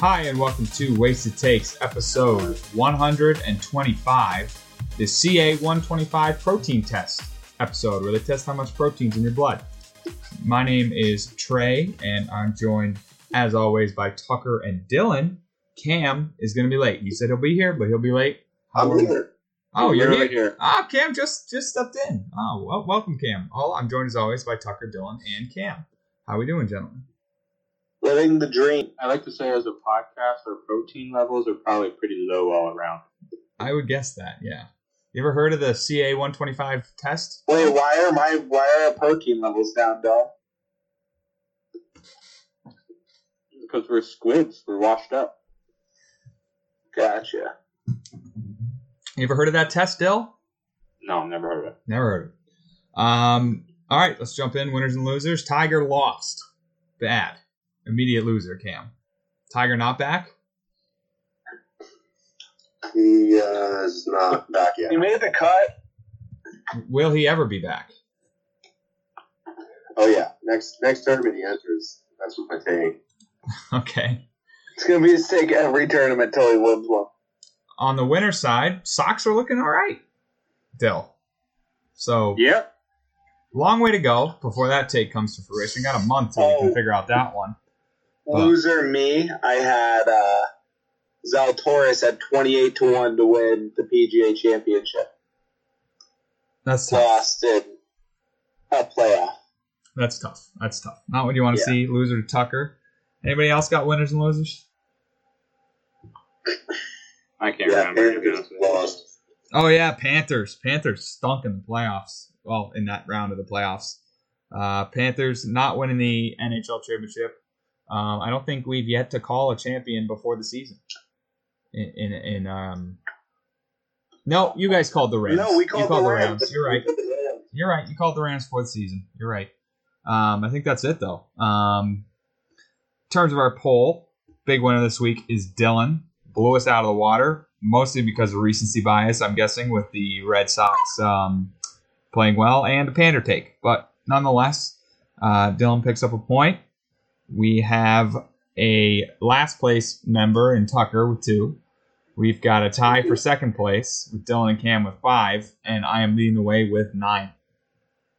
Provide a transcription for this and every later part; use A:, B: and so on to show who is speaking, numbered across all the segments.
A: Hi, and welcome to Wasted Takes, episode 125, the CA125 protein test episode, where they test how much protein's in your blood. My name is Trey, and I'm joined, as always, by Tucker and Dylan. Cam is going to be late. He said he'll be here, but he'll be late. How
B: I'm
A: are-
B: here.
A: Oh, you're
B: Literally
A: here.
B: here.
A: Ah, Cam just just stepped in. Oh, well, welcome, Cam. All I'm joined as always by Tucker, Dylan, and Cam. How are we doing, gentlemen?
B: Living the dream.
C: I like to say, as a podcast, our protein levels are probably pretty low all around.
A: I would guess that. Yeah. You ever heard of the CA 125 test?
B: Wait, why are my why are our protein levels down, dog?
C: Because we're squids, we're washed up.
B: Gotcha.
A: You ever heard of that test, Dill?
C: No, never heard of it.
A: Never heard of it. Um. All right, let's jump in. Winners and losers. Tiger lost. Bad. Immediate loser, Cam. Tiger not back.
B: He uh, is not back yet.
D: He made the cut.
A: Will he ever be back?
B: Oh yeah, next next tournament he enters. That's what I take.
A: Okay.
D: It's gonna be his take every tournament till he wins one.
A: On the winner side, socks are looking all right. Dill. So
C: Yep.
A: long way to go before that take comes to fruition. Got a month till we can
B: Oh.
A: figure out that one.
B: Loser me. I had uh, Zalatoris at twenty eight to one to win the PGA Championship.
A: That's tough.
B: Lost in a playoff.
A: That's tough. That's tough. Not what you want to
B: Yeah.
A: see. Loser to Tucker. Anybody else got winners and losers?
C: I can't
B: Yeah,
C: remember. to be
B: Panthers
C: honest with you.
B: lost.
A: Oh yeah, Panthers. Panthers stunk in the playoffs. Well, in that round of the playoffs, uh, Panthers not winning the NHL championship. Um, I don't think we've yet to call a champion before the season. In, in, in um, no, you guys called the Rams.
B: No, we
A: you
B: called, the Rams.
A: You're right.
B: Called Rams.
A: You're right. You called the Rams for the season. You're right. Um, I think that's it though. Um, in terms of our poll, big winner this week is Dylan. Blew us out of the water, mostly because of recency bias, I'm guessing, with the Red Sox um, playing well and a Pander take. But nonetheless, uh, Dylan picks up a point. We have a last place member in Tucker with two. We've got a tie for second place with Dylan and Cam with five, and I am leading the way with nine.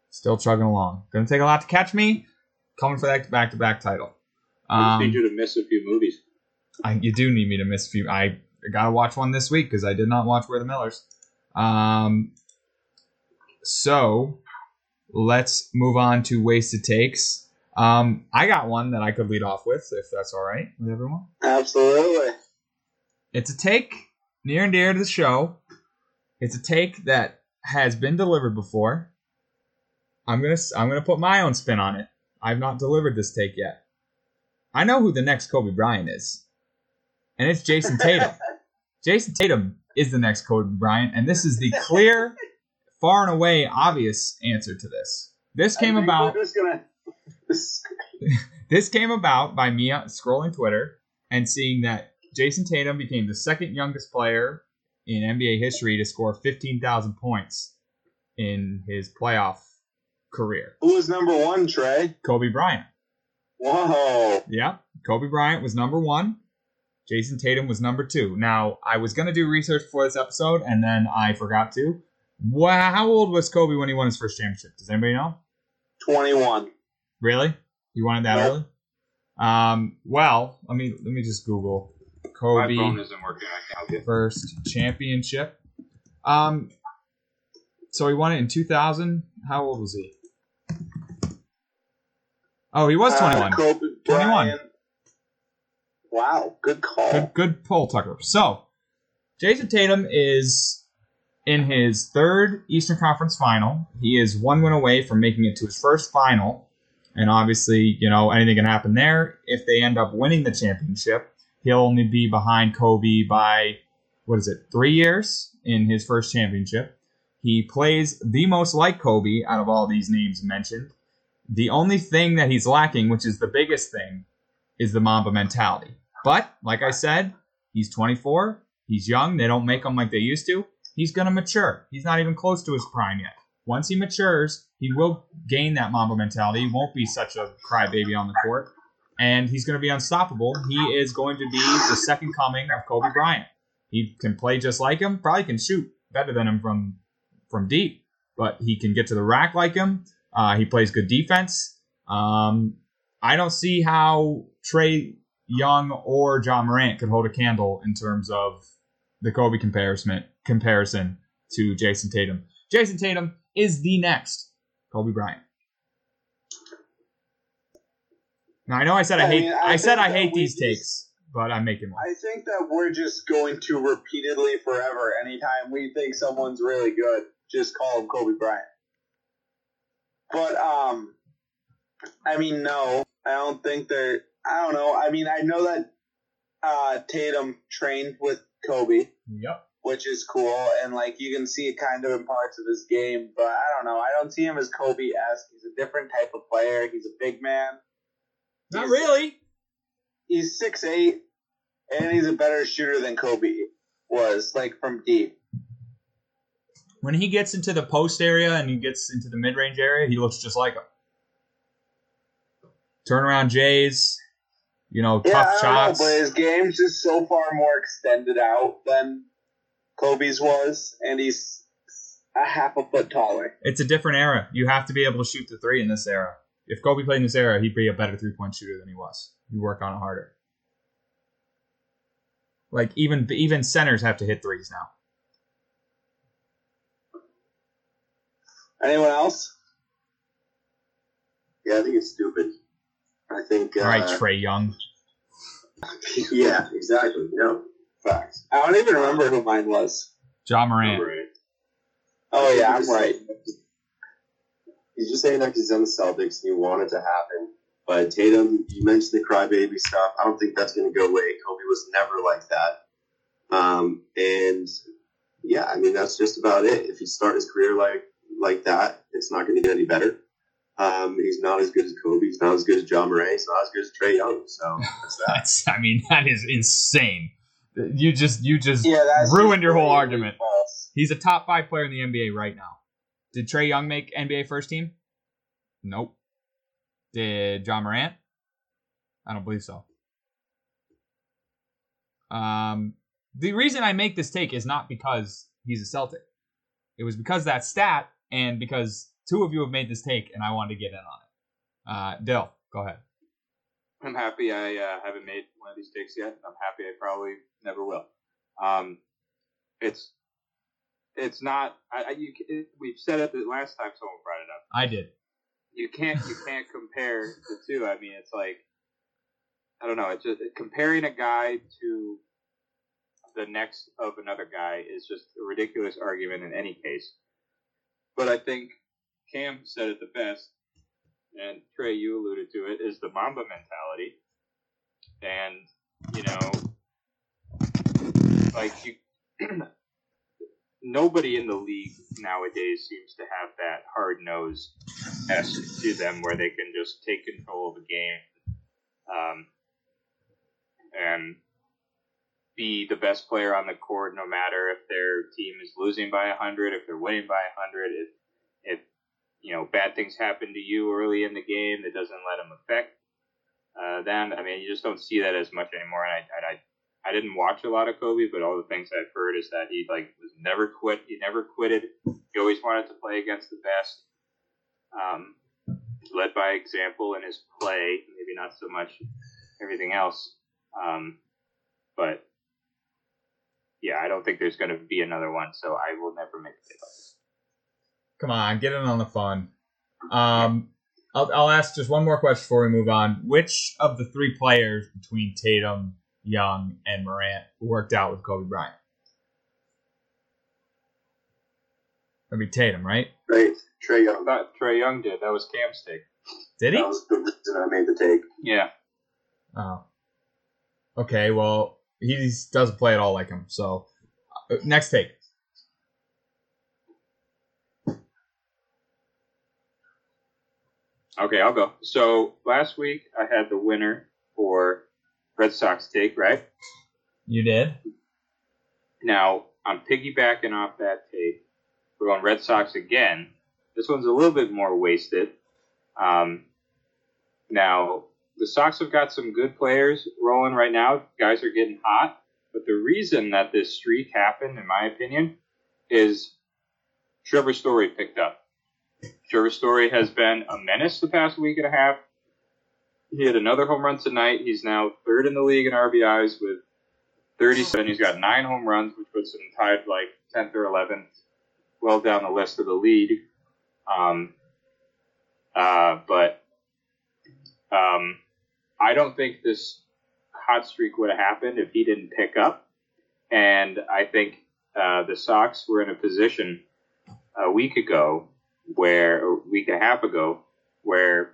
A: Still chugging along. Gonna take a lot to catch me. Coming for that back to back title.
C: I just need
A: Um,
C: you to miss a few movies.
A: I, you do need me to miss a few. I gotta watch one this week because I did not watch We're the Millers. Um, so let's move on to wasted takes. Um, I got one that I could lead off with, if that's all right with everyone.
B: Absolutely.
A: It's a take near and dear to the show. It's a take that has been delivered before. I'm gonna I'm gonna put my own spin on it. I've not delivered this take yet. I know who the next Kobe Bryant is, and it's Jayson Tatum. Jayson Tatum is the next Kobe Bryant, and this is the clear, far and away obvious answer to this. This came about
B: We're just gonna. This,
A: came about by me scrolling Twitter and seeing that Jayson Tatum became the second youngest player in NBA history to score 15,000 points in his playoff career.
B: who was number one, Trey?
A: Kobe Bryant.
B: Whoa.
A: Yeah, Kobe Bryant was number one. Jayson Tatum was number two. Now, I was going to do research for this episode, and then I forgot to. How old was Kobe when he won his first championship? Does anybody know?
B: 21.
A: Really? You wanted that
B: Nope.
A: early? Um, well, let me let me just Google
C: My
A: Kobe
C: phone isn't working. I can't help
A: first championship. Um, so he won it in 2000. How old was he? Oh, he was 21.
B: Uh, Kobe
A: 21.
B: Wow, good call.
A: Good, good pull, Tucker. So, Jayson Tatum is in his third Eastern Conference final. He is one win away from making it to his first final. And obviously, you know, anything can happen there. If they end up winning the championship, he'll only be behind Kobe by, what is it, three years in his first championship. He plays the most like Kobe out of all these names mentioned. The only thing that he's lacking, which is the biggest thing, is the Mamba mentality. But, like I said, he's 24. He's young. They don't make him like they used to. He's going to mature. He's not even close to his prime yet. Once he matures, he will gain that Mamba mentality. He won't be such a crybaby on the court. and he's going to be unstoppable. He is going to be the second coming of Kobe Bryant. He can play just like him, probably can shoot better than him from from deep, but he can get to the rack like him. Uh, he plays good defense. Um, I don't see how Trae Young or Ja Morant could hold a candle in terms of the Kobe comparison comparison to Jayson Tatum. Jayson Tatum is the next Kobe Bryant. Now I know I said I,
B: I
A: hate
B: mean,
A: I,
B: I
A: said I hate these
B: just-
A: takes, but I'm making one.
B: I think that we're just going to repeatedly forever, anytime we think someone's really good, just call him Kobe Bryant. But um, I mean, no, I don't think they're. I don't know. I mean, I know that uh, Tatum trained with Kobe,
A: Yep.
B: Which is cool, and like you can see it kind of in parts of his game. But I don't know. I don't see him as Kobe esque. He's a different type of player. He's a big man.
A: Not
B: He's-
A: really.
B: he's six eight, and he's a better shooter than Kobe was, like from deep.
A: When he gets into the post area and he gets into the mid range area, he looks just like him. Turnaround Jays, you know,
B: Yeah,
A: tough shots.
B: know, but his game's just so far more extended out than Kobe's was, and he's a half a foot taller.
A: it's a different era. You have to be able to shoot the three in this era. If Kobe played in this era, he'd be a better three point shooter than he was. You work on it harder. Like even even centers have to hit threes now.
B: Anyone else?
E: Yeah, I think it's stupid. I think. Uh,
A: Trae Young.
E: yeah, exactly. No, facts.
B: I don't even remember who mine was.
A: Ja Morant.
E: Right.
B: Oh yeah, I'm right.
E: He's just saying that because he's on the Celtics and he wanted to happen. But Tatum, you mentioned the crybaby stuff. I don't think that's going to go away. Kobe was never like that. Um, and yeah, I mean that's just about it. If you start his career like like that, it's not going to get any better. Um, he's not as good as Kobe. He's not as good as Ja Morant. He's not as good as Trae Young. So that's that.
A: That's I mean that is insane. You just you just
B: Yeah,
A: ruined your whole
B: blatantly
A: argument.
B: False.
A: He's a top five player in the NBA right now. Did Trae Young make NBA first team? Nope. Did Ja Morant? I don't believe so. Um, the reason I make this take is not because he's a Celtic. It was because that stat and because two of you have made this take and I wanted to get in on it. Uh, Dill, go ahead.
C: I'm happy I uh, haven't made one of these takes yet. I'm happy I probably never will. Um, it's it's not. I, I you, it, we've said it the last time someone brought it up.
A: I did.
C: You can't you can't compare the two. I mean, it's like I don't know. It's just comparing a guy to the next of another guy is just a ridiculous argument in any case. But I think Cam said it the best, and Trey, you alluded to it, is the Mamba mentality. And, you know, like, you, nobody in the league nowadays seems to have that hard nose to them where they can just take control of a game um, and be the best player on the court no matter if their team is losing by 100, if they're winning by 100, if, if you know, bad things happen to you early in the game that doesn't let them affect uh, them. I mean, you just don't see that as much anymore. And I, I, I didn't watch a lot of Kobe, but all the things I've heard is that he like was never quit. He never quitted. He always wanted to play against the best. Um, led by example in his play, maybe not so much everything else. Um, but yeah, I don't think there's going to be another one, so I will never make it.
A: Come on, get in on the fun. Um, I'll, I'll ask just one more question before we move on. Which of the three players between Tatum, Young, and Morant worked out with Kobe Bryant? That'd be Tatum, right?
E: Right, Trey
C: I
E: Young.
C: thought Trae Young did. That was Cam's take.
A: Did he?
E: That was the reason I made the take.
C: Yeah.
A: Oh. Okay, well, he doesn't play at all like him. So, uh, next take.
C: Okay, I'll go. So last week I had the winner for Red Sox take, right?
A: You did?
C: Now I'm piggybacking off that take. We're going Red Sox again. This one's a little bit more wasted. Um, now the Sox have got some good players rolling right now. Guys are getting hot. But the reason that this streak happened, in my opinion, is Trevor Story picked up. Story has been a menace the past week and a half. He had another home run tonight. He's now third in the league in RBIs with 37. He's got nine home runs, which puts him tied like 10th or 11th, well down the list of the league. Um, uh, but um, I don't think this hot streak would have happened if he didn't pick up. And I think uh, the Sox were in a position a week ago, where a week and a half ago, where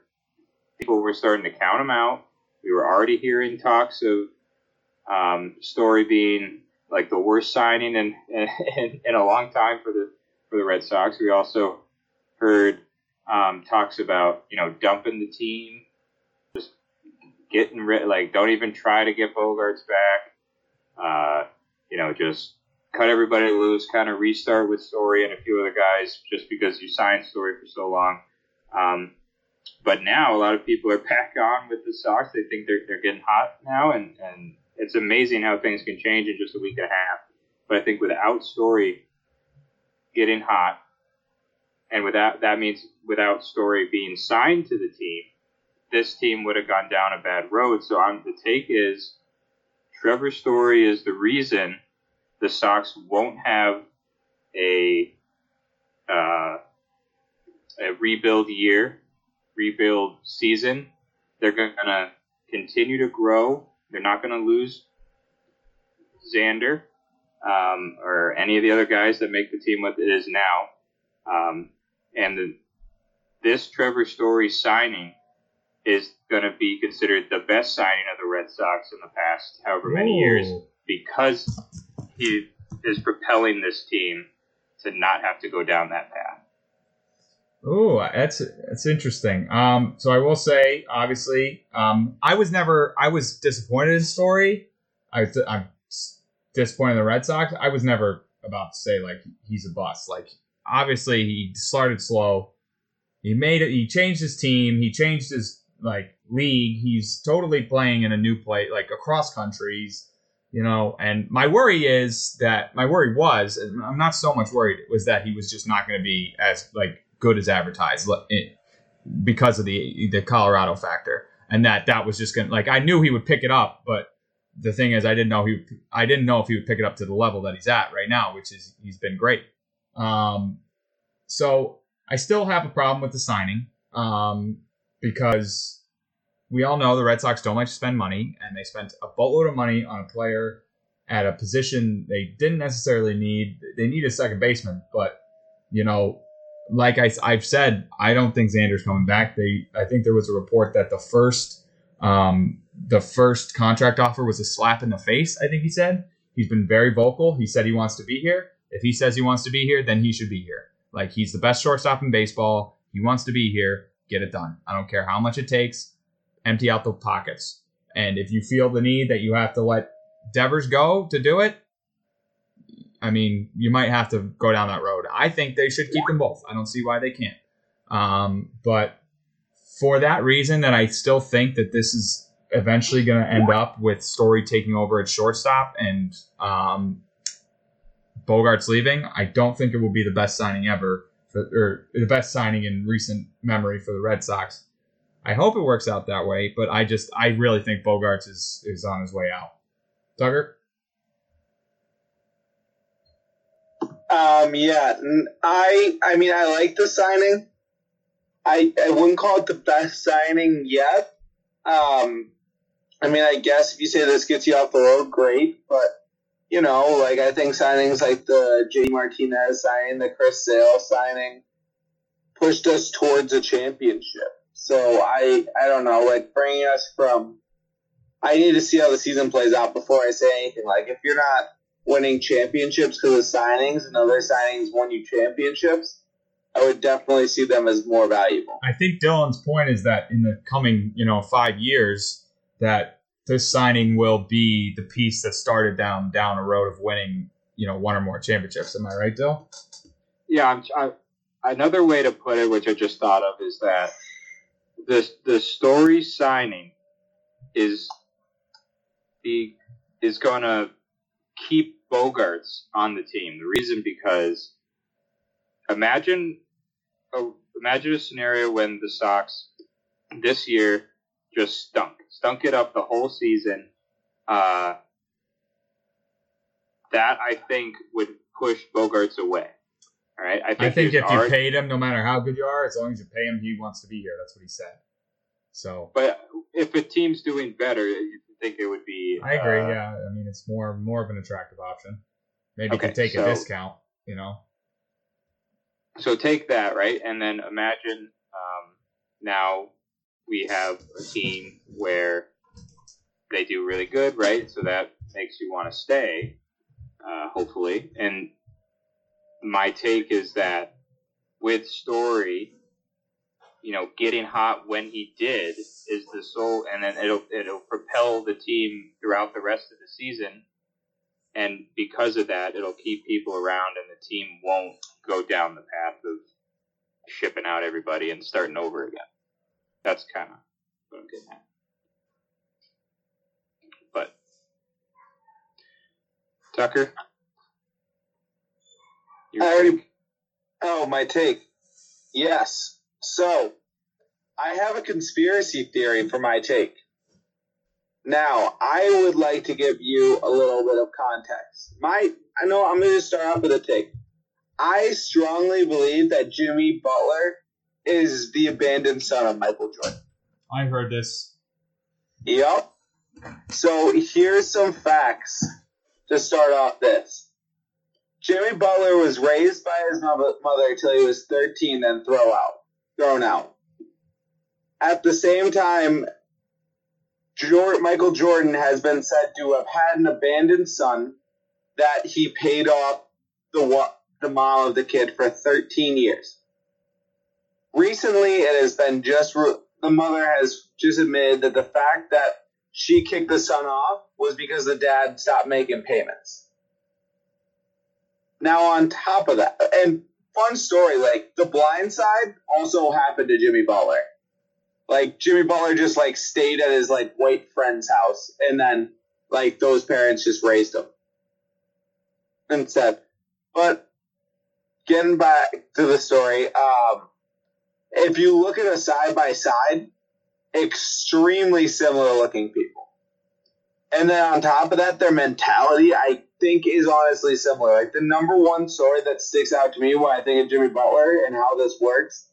C: people were starting to count him out. We were already hearing talks of um, Story being like the worst signing in, in in a long time for the for the Red Sox. We also heard um, talks about you know dumping the team, just getting rid like don't even try to get Bogaerts back. Uh, you know, just cut everybody loose, kind of restart with Story and a few other guys, just because you signed Story for so long. Um, but now a lot of people are back on with the Sox. They think they're they're getting hot now, and and it's amazing how things can change in just a week and a half. But I think without Story getting hot, and without that means without Story being signed to the team, this team would have gone down a bad road. So I'm, the take is Trevor Story is the reason the Sox won't have a uh, a rebuild year, rebuild season. They're going to continue to grow. They're not going to lose Xander um, or any of the other guys that make the team what it is now. Um, and the, this Trevor Story signing is going to be considered the best signing of the Red Sox in the past however many years because he is propelling this team to not have to go down that path.
A: Ooh, that's that's interesting. Um, so I will say, obviously, um, I was never, I was disappointed in Story. I, th- I'm disappointed in the Red Sox. I was never about to say like he's a bust. Like obviously, he started slow. He made it. He changed his team. He changed his like league. He's totally playing in a new play, like across countries. You know, and my worry is that my worry was, I'm not so much worried, was that he was just not going to be as like good as advertised because of the the Colorado factor, and that that was just gonna like I knew he would pick it up, but the thing is I didn't know he i didn't know if he would pick it up to the level that he's at right now, which is he's been great. Um, so I still have a problem with the signing um, because we all know the Red Sox don't like to spend money, and they spent a boatload of money on a player at a position they didn't necessarily need. They need a second baseman, but you know, like I, I've said, I don't think Xander's coming back. They, I think there was a report that the first, um, the first contract offer was a slap in the face. I think he said he's been very vocal. He said he wants to be here. If he says he wants to be here, then he should be here. Like he's the best shortstop in baseball. He wants to be here. Get it done. I don't care how much it takes. Empty out the pockets. And if you feel the need that you have to let Devers go to do it, I mean, you might have to go down that road. I think they should keep them both. I don't see why they can't. Um, but for that reason, that I still think that this is eventually going to end up with Story taking over at shortstop and um, Bogaerts leaving. I don't think it will be the best signing ever, for, or the best signing in recent memory for the Red Sox. I hope it works out that way, but I just I really think Bogaerts is is on his way out. Duggar.
B: Um, yeah, I I mean, I like the signing. I, I wouldn't call it the best signing yet. Um, I mean, I guess if you say this gets you off the road, great. But you know, like I think signings like the J. Martinez signing, the Chris Sale signing, pushed us towards a championship. So I, I don't know, like bringing us from. I need to see how the season plays out before I say anything. Like if you're not winning championships because of signings and other signings won you championships, I would definitely see them as more valuable.
A: I think Dylan's point is that in the coming, you know, five years, that this signing will be the piece that started down down a road of winning, you know, one or more championships. Am I right, Dill?
C: Yeah, I'm, I, another way to put it, which I just thought of, is that the the story signing is the is going to keep Bogaerts on the team. The reason because imagine a, imagine a scenario when the Sox this year just stunk, stunk it up the whole season. Uh, that I think would push Bogaerts away. All right, I think,
A: I think if you paid him, no matter how good you are, as long as you pay him, he wants to be here. That's what he said. So
C: But if a team's doing better, you think it would be.
A: I agree.
C: uh,
A: yeah, I mean it's more more of an attractive option. Maybe you could take
C: so-
A: a discount. You know,
C: So take that right, and then imagine um, now we have a team where they do really good, right? So that makes you want to stay, uh, hopefully. And my take is that with Story, you know, getting hot when he did is the sole, and then it'll it'll propel the team throughout the rest of the season. And because of that, it'll keep people around, and the team won't go down the path of shipping out everybody and starting over again. That's kind of what I'm getting at. But Tucker, your
B: I already- Oh, my take. Yes. So, I have a conspiracy theory for my take. Now, I would like to give you a little bit of context. My, I know I'm going to start off with a take. I strongly believe that Jimmy Butler is the abandoned son of Michael Jordan.
A: I heard this.
B: Yep. So here's some facts to start off this. Jimmy Butler was raised by his mother until he was 13, then throw out, thrown out. At the same time, Michael Jordan has been said to have had an abandoned son that he paid off the the mom of the kid for 13 years. Recently, it has been just the mother has just admitted that the fact that she kicked the son off was because the dad stopped making payments. Now, on top of that, and fun story, like the blind side also happened to Jimmy Butler. Like Jimmy Butler just like stayed at his like white friend's house, and then like those parents just raised him instead. But getting back to the story, um, if you look at a side by side, extremely similar looking people. And then on top of that, their mentality, I think, is honestly similar. Like the number one story that sticks out to me when I think of Jimmy Butler and how this works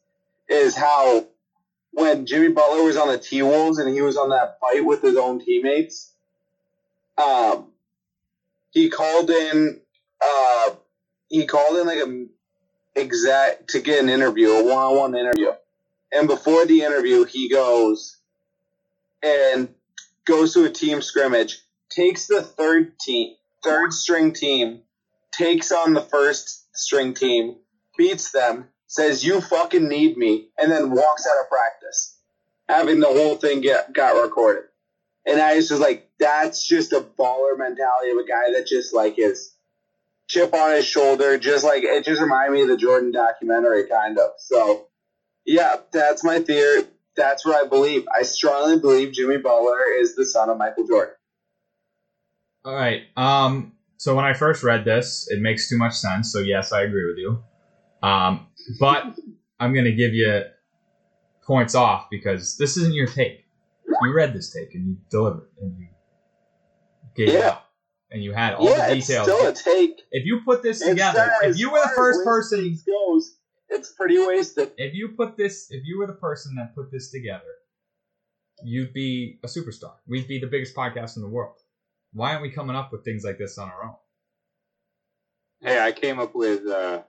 B: is how when Jimmy Butler was on the T Wolves and he was on that fight with his own teammates, um, he called in, uh, he called in like a exact to get an interview, a one-on-one interview. And before the interview, he goes and goes to a team scrimmage, takes the third team, third string team, takes on the first string team, beats them, says you fucking need me, and then walks out of practice, having the whole thing get got recorded. And I was just like, that's just a baller mentality of a guy that just like is chip on his shoulder, just like it just reminded me of the Jordan documentary, kind of. So, yeah, that's my theory. That's what I believe. I strongly believe Jimmy Butler is the son of Michael Jordan.
A: All right. Um. So when I first read this, it makes too much sense. So yes, I agree with you. Um. But I'm gonna give you points off because this isn't your take. You read this take and you delivered and you gave it
B: Yeah.
A: up and you had all
B: yeah,
A: the
B: it's
A: details.
B: still a take.
A: if you put this together, if you were the first person,
B: goes, it's pretty wasted.
A: if you put this, if you were the person that put this together, you'd be a superstar. We'd be the biggest podcast in the world. Why aren't we coming up with things like this on our own?
C: Hey, I came up with uh,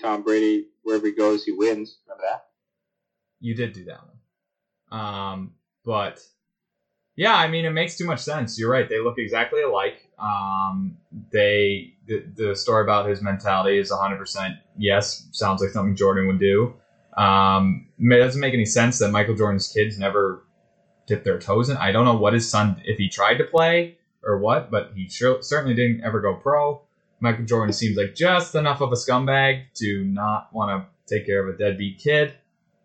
C: Tom Brady. Wherever he goes, he wins. Remember that?
A: You did do that one. Um, but yeah, I mean, it makes too much sense. You're right. They look exactly alike. Um, they the, the story about his mentality is 100% yes. Sounds like something Jordan would do. Um, it doesn't make any sense that Michael Jordan's kids never dipped their toes in. I don't know what his son if he tried to play or what, but he sure, certainly didn't ever go pro. Michael Jordan seems like just enough of a scumbag to not want to take care of a deadbeat kid.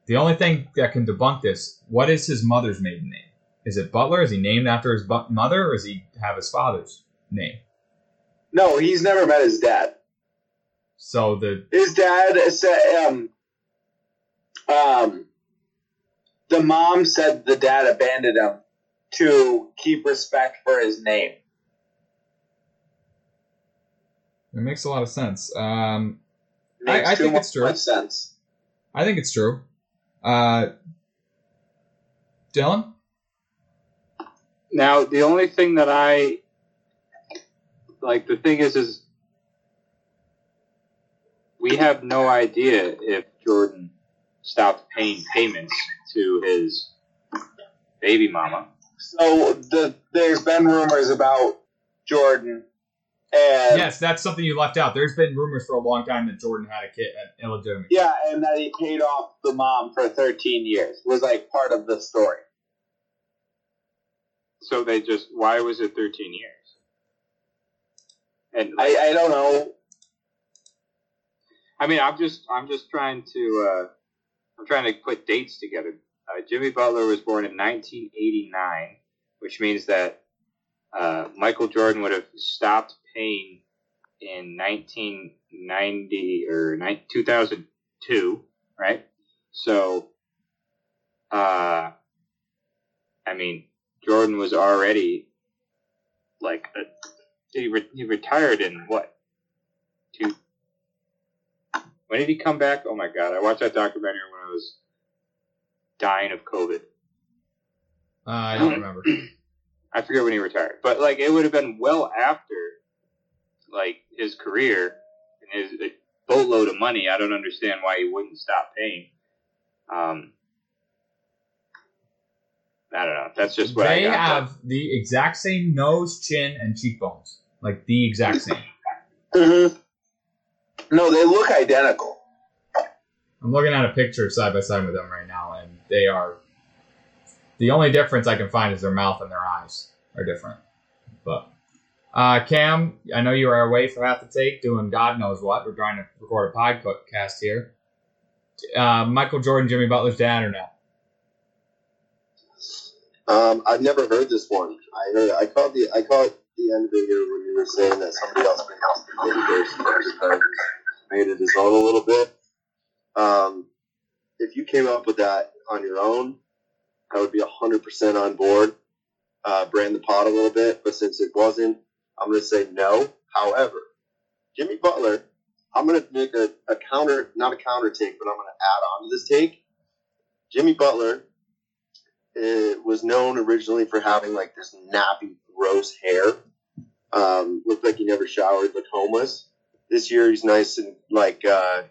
A: The only thing that can debunk this, what is his mother's maiden name? Is it Butler? Is he named after his bu- mother, or does he have his father's name?
B: No, he's never met his dad.
A: So the
B: His dad said, um, um, the mom said the dad abandoned him to keep respect for his name.
A: it makes a lot of sense. Um,
B: Makes
A: I
B: too
A: think
B: much
A: it's true.
B: sense.
A: I think it's true. Uh, Dylan,
C: Now, the only thing that I like, the thing is, is we have no idea if Jordan stopped paying payments to his baby mama.
B: So the there's been rumors about Jordan, and
A: yes, that's something you left out. There's been rumors for a long time that Jordan had a kid, an illegitimate. kid.
B: yeah, and that he paid off the mom for 13 years was like part of the story.
C: So they just, why was it 13 years? And
B: I, I don't know.
C: I mean, I'm just I'm just trying to uh, I'm trying to put dates together. Uh, Jimmy Butler was born in 1989, which means that uh, Michael Jordan would have stopped paying in 1990 or ni- 2002, right? So, uh, I mean, Jordan was already like a, he, re- he retired in what two when did he come back? Oh my god, I watched that documentary when I was dying of COVID.
A: Uh, I don't remember.
C: I forget when he retired, but like it would have been well after like his career and his boatload of money. I don't understand why he wouldn't stop paying. Um, I don't know. That's just what
A: they have the exact same nose, chin, and cheekbones, like the exact same.
B: Mm-hmm. No, they look identical.
A: I'm looking at a picture side by side with them right now, and they are. The only difference I can find is their mouth and their eyes are different. But uh, Cam, I know you are away for half the take, doing God knows what. We're trying to record a podcast here. Uh, Michael Jordan, Jimmy Butler's dad, or no?
E: Um, I've never heard this one. I heard. I caught the. I caught the end of it here when you were saying that somebody else made it made it his own a little bit. Um, if you came up with that on your own, I would be hundred percent on board. Uh, brand the pot a little bit, but since it wasn't, I'm going to say no. However, Jimmy Butler, I'm going to make a, a counter, not a counter take, but I'm going to add on to this take. Jimmy Butler it was known originally for having like this nappy, gross hair. Um, looked like he never showered, looked homeless. This year he's nice and like uh,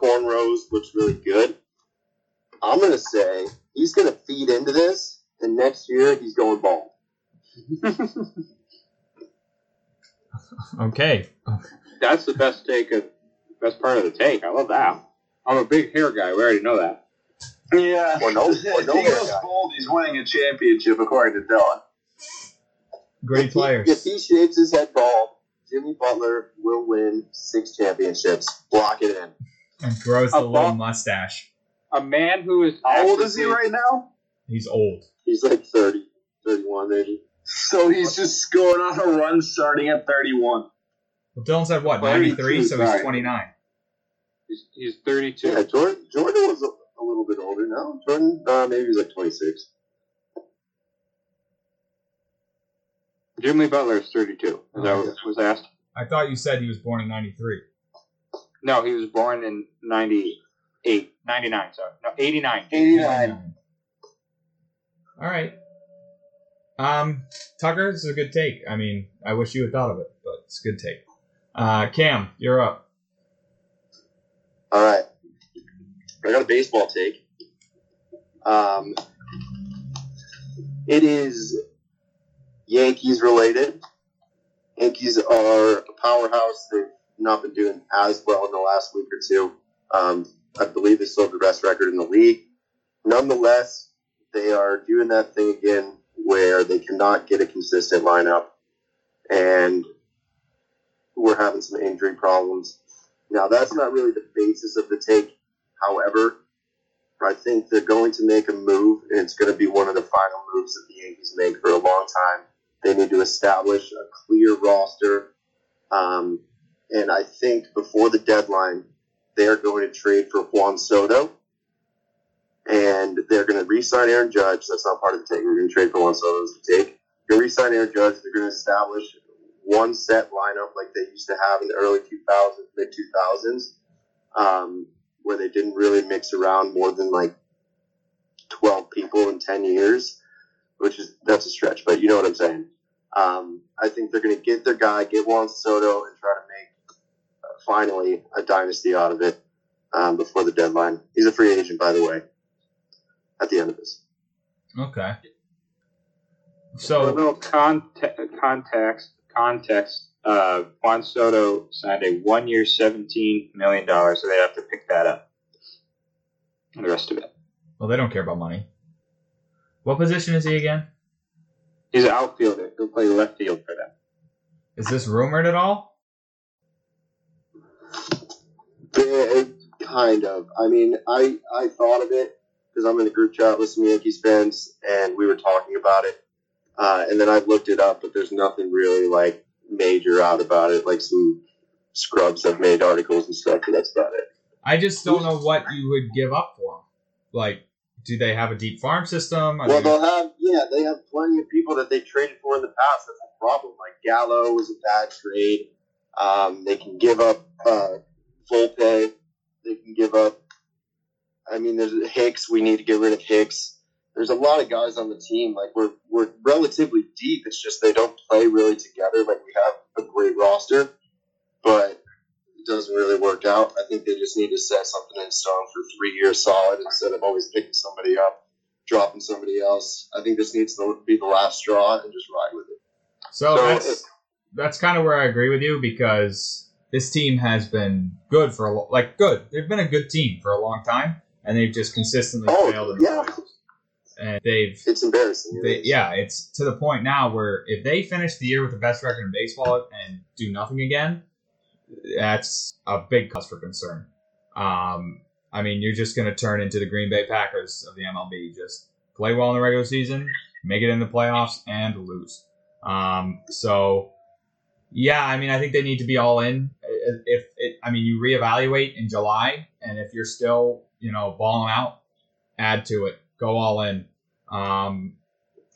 E: cornrows, looks really good. I'm gonna say he's gonna feed into this, and next year he's going bald.
A: Okay.
C: That's the best take of best part of the take. I love that. I'm a big hair guy. We already know that.
B: Yeah.
E: Or no- or
B: if
E: no
B: he goes
E: guy.
B: bald, he's winning a championship, according to Dylan.
A: Great
E: If he-
A: players.
E: If he shaves his head bald, Jimmy Butler will win six championships. Block it in.
A: and grows the
C: A
A: little mustache.
C: A man who is
B: How old is he right now?
A: He's old.
E: He's like 30, 31 maybe.
B: So he's just going on a run starting at 31.
A: Well, Dylan said what? 93, so he's 29.
C: He's, he's 32.
E: Yeah, Jordan, Jordan was a, a little bit older now. Jordan, uh, maybe he's like 26.
C: Jimmy Butler is 32. Is that what was asked?
A: I thought you said he was born in 93.
C: No, he was born in 98. 99, sorry. No, 89.
B: 89.
A: All right. Um, Tucker, this is a good take. I mean, I wish you had thought of it, but it's a good take. Uh, Cam, you're up.
E: All right. I got a baseball take. Um, it is Yankees related. Yankees are a powerhouse. They've not been doing as well in the last week or two. Um, I believe they still have the best record in the league. Nonetheless, they are doing that thing again where they cannot get a consistent lineup, and we're having some injury problems. Now, that's not really the basis of the take. However, I think they're going to make a move, and it's going to be one of the final moves that the Yankees make for a long time. They need to establish a clear roster, um, and I think before the deadline, they are going to trade for Juan Soto, and they're going to re-sign Aaron Judge. That's not part of the take. We're going to trade for Juan Soto as the take. They're going to re-sign Aaron Judge. They're going to establish one set lineup like they used to have in the early 2000s, mid 2000s, um, where they didn't really mix around more than like 12 people in 10 years, which is that's a stretch, but you know what I'm saying. Um, I think they're going to get their guy, get Juan Soto, and try to make finally a dynasty out of it um, before the deadline. He's a free agent, by the way. At the end of this,
A: Okay.
C: So, a
A: So
C: little context, context, context. Uh, Juan Soto signed a one-year, seventeen million dollars, so they have to pick that up. And the rest of it.
A: well, they don't care about money. What position is he again?
C: He's an outfielder. He'll play left field for them.
A: Is this rumored at all?
E: Kind of. I mean, I I thought of it because I'm in a group chat with some Yankees fans, and we were talking about it. Uh, and then I looked it up, but there's nothing really like major out about it. Like some scrubs have made articles and stuff, but that's about it.
A: I just don't know what you would give up for. Like, do they have a deep farm system? Are
E: Well,
A: they-
E: they'll have yeah, they have plenty of people that they traded for in the past. That's the problem. Like Gallo was a bad trade. Um, they can give up uh, Volpe. They can give up. I mean, there's Hicks. We need to get rid of Hicks. There's a lot of guys on the team. Like we're we're relatively deep. It's just they don't play really together. Like we have a great roster, but it doesn't really work out. I think they just need to set something in stone for three years solid instead of always picking somebody up dropping somebody else. I think this needs to be the last straw and just ride with it.
A: so
E: so
A: that's that's kind of where I agree with you because this team has been good for a lo- like good. They've been a good team for a long time, and they've just consistently
E: Oh,
A: failed in the
E: yeah.
A: playoffs. And they've
E: It's embarrassing.
A: They, yeah, it's to the point now where if they finish the year with the best record in baseball and do nothing again, that's a big cause for concern. Um, I mean, you're just going to turn into the Green Bay Packers of the MLB. Just play well in the regular season, make it in the playoffs, and lose. Um, so, yeah, I mean, I think they need to be all in. If it, I mean, you reevaluate in July, and if you're still, you know, balling out, add to it. Go all in. Um,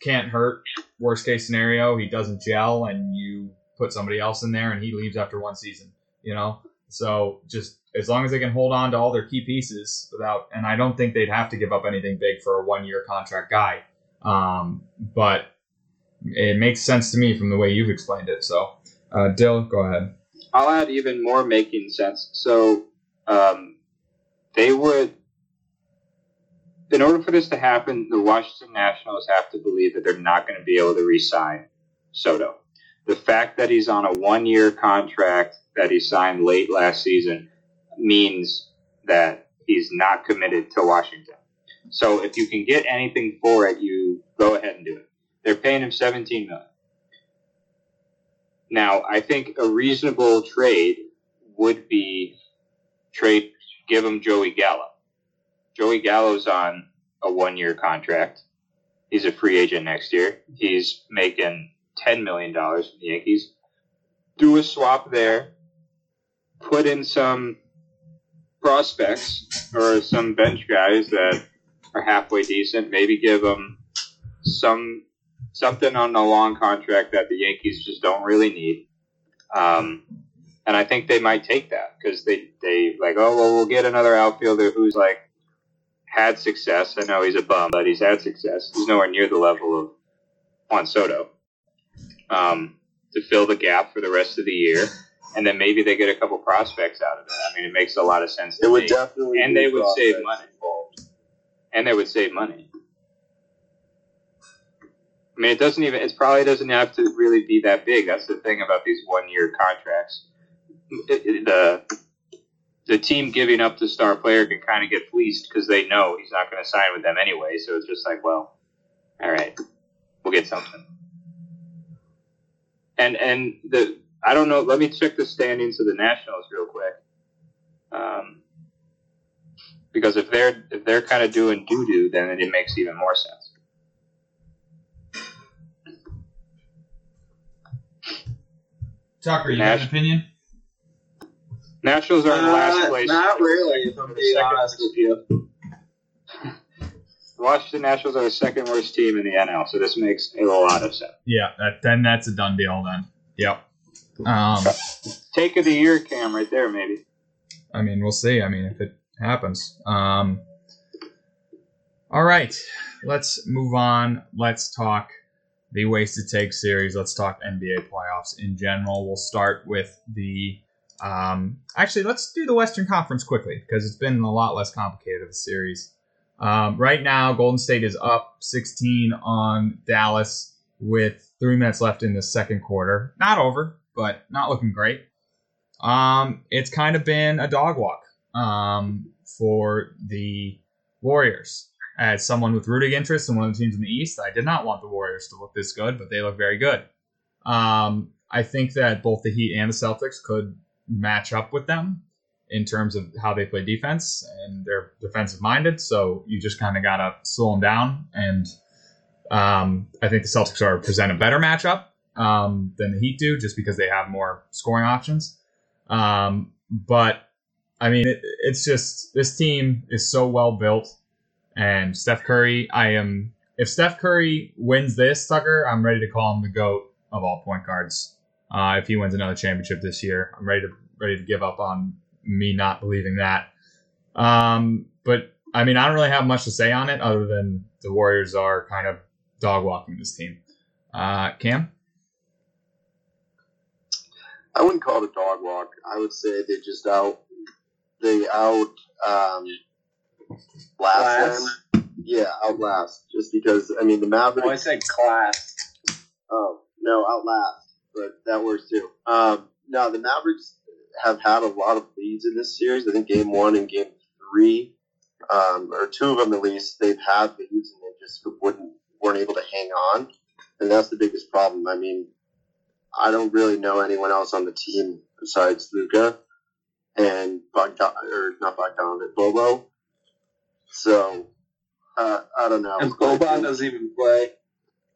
A: can't hurt. Worst case scenario, he doesn't gel, and you put somebody else in there, and he leaves after one season. You know, so just as long as they can hold on to all their key pieces without, and I don't think they'd have to give up anything big for a one-year contract guy. Um, but it makes sense to me from the way you've explained it. So, uh, Dill, go ahead.
C: I'll add even more making sense. So, um, they would, in order for this to happen, the Washington Nationals have to believe that they're not going to be able to re-sign Soto. The fact that he's on a one-year contract that he signed late last season means that he's not committed to Washington. So, if you can get anything for it, you go ahead and do it. They're paying him 17 million. Now, I think a reasonable trade would be trade give him Joey Gallo. Joey Gallo's on a one year contract. He's a free agent next year. He's making ten million dollars from the Yankees. Do a swap there. Put in some prospects or some bench guys that are halfway decent. Maybe give them some something on a long contract that the Yankees just don't really need. Um, and I think they might take that because they they like, oh well, we'll get another outfielder who's like had success. I know he's a bum, but he's had success. He's nowhere near the level of Juan Soto. Um, to fill the gap for the rest of the year, and then maybe they get a couple prospects out of it. I mean, it makes a lot of sense. To
E: It would
C: me.
E: definitely
C: And they would save money.
E: involved.
C: and they would save money. I mean, it doesn't even. It probably doesn't have to really be that big. That's the thing about these one-year contracts. It- it- the the team giving up the star player can kind of get fleeced because they know he's not going to sign with them anyway. So it's just like, well, all right, we'll get something. And and the I don't know. Let me check the standings of the Nationals real quick. Um, Because if they're if they're kind of doing doo doo, then it makes even more sense.
A: Tucker, you got an
C: Nash-
A: opinion?
C: Nationals are in last place.
B: Not really, if I'm being
C: Second.
B: honest with you.
C: Washington Nationals are the second worst team in the NL, so this makes a lot of sense.
A: Yeah, that, then that's a done deal. Then. Yep. Um,
C: Take of the year, Cam, right there, maybe.
A: I mean, we'll see. I mean, if it happens. Um, all right, let's move on. Let's talk the Wasted Take series. Let's talk NBA playoffs in general. We'll start with the. Um, actually, let's do the Western Conference quickly because it's been a lot less complicated of a series. Um, right now, Golden State is up 16 on Dallas with three minutes left in the second quarter. Not over, but not looking great. Um, it's kind of been a dog walk um, for the Warriors. As someone with rooting interest in one of the teams in the East, I did not want the Warriors to look this good, but they look very good. Um, I think that both the Heat and the Celtics could match up with them in terms of how they play defense, and they're defensive minded. So you just kind of gotta slow them down. And um, I think the Celtics are present a better matchup um, than the Heat do, just because they have more scoring options. Um, but I mean, it, it's just this team is so well built, and Steph Curry. I am if Steph Curry wins this, Tucker, I'm ready to call him the goat of all point guards. Uh, if he wins another championship this year, I'm ready to ready to give up on me not believing that. Um, but I mean, I don't really have much to say on it other than the Warriors are kind of dog walking this team. Uh, Cam,
E: I wouldn't call it a dog walk. I would say they just out they out um, last them. Yeah, outlast. Just because I mean the Mavericks.
B: Oh, I said class.
E: Oh no, outlast, but that works too. Um, no, the Mavericks have had a lot of leads in this series. I think game one and game three, um, or two of them at least, they've had leads and they just wouldn't weren't able to hang on, and that's the biggest problem. I mean, I don't really know anyone else on the team besides Luka and Bogdan, or not Bogdan, but Bobo. So uh, I don't know.
B: And Boban doesn't even play.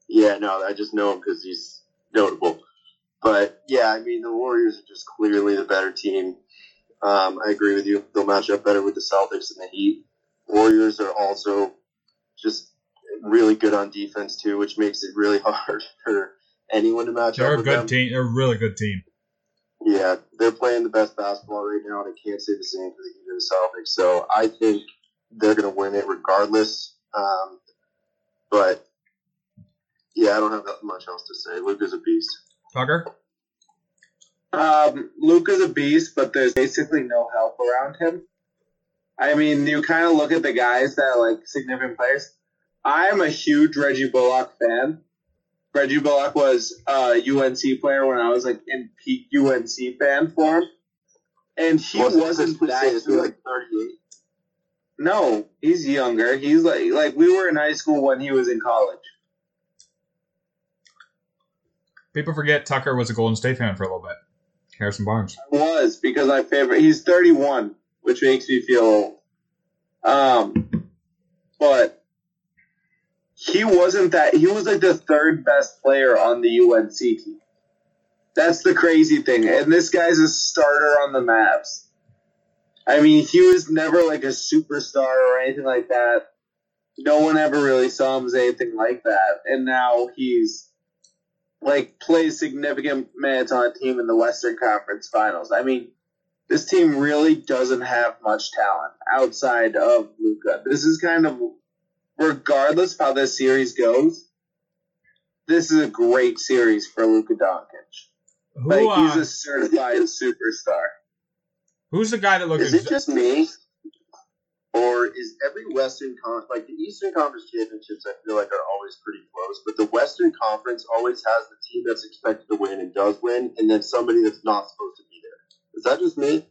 E: Yeah, no, I just know him because he's notable. But yeah, I mean, the Warriors are just clearly the better team. Um, I agree with you. They'll match up better with the Celtics and the Heat. Warriors are also just really good on defense too, which makes it really hard for anyone to match
A: they're
E: up
A: a good
E: them.
A: team. They're a really good team.
E: Yeah, they're playing the best basketball right now, and I can't say the same for the Heat or the Celtics. So I think they're going to win it regardless. Um, but yeah, I don't have that much else to say. Luka's a beast.
A: Tucker,
B: Um, Luka's a beast, but there's basically no help around him. I mean, you kind of look at the guys that are like significant players. I'm a huge Reggie Bullock fan. Reggie Bullock was a UNC player when I was like in peak UNC fan form, and he
E: Wasn't
B: wasn't that
E: Paul is he
B: good.
E: like 38?
B: No, he's younger. He's like like we were in high school when he was in college.
A: people forget Tucker was a Golden State fan for a little bit. Harrison Barnes.
B: was because my favorite. He's 31, which makes me feel old. Um, but he wasn't that. He was like the third best player on the UNC team. That's the crazy thing. And this guy's a starter on the Mavs. I mean, he was never like a superstar or anything like that. No one ever really saw him as anything like that. And now he's like plays significant minutes on a team in the Western Conference Finals. I mean, this team really doesn't have much talent outside of Luka. This is kind of, regardless of how this series goes, this is a great series for Luka Doncic.
A: Who,
B: Like he's
A: uh,
B: a certified superstar.
A: Who's the guy that looks?
E: Is it just me? Or is every Western Con like the Eastern Conference championships? I feel like are always pretty close, but the Western Conference always has the team that's expected to win and does win, and then somebody that's not supposed to be there. Is that just me?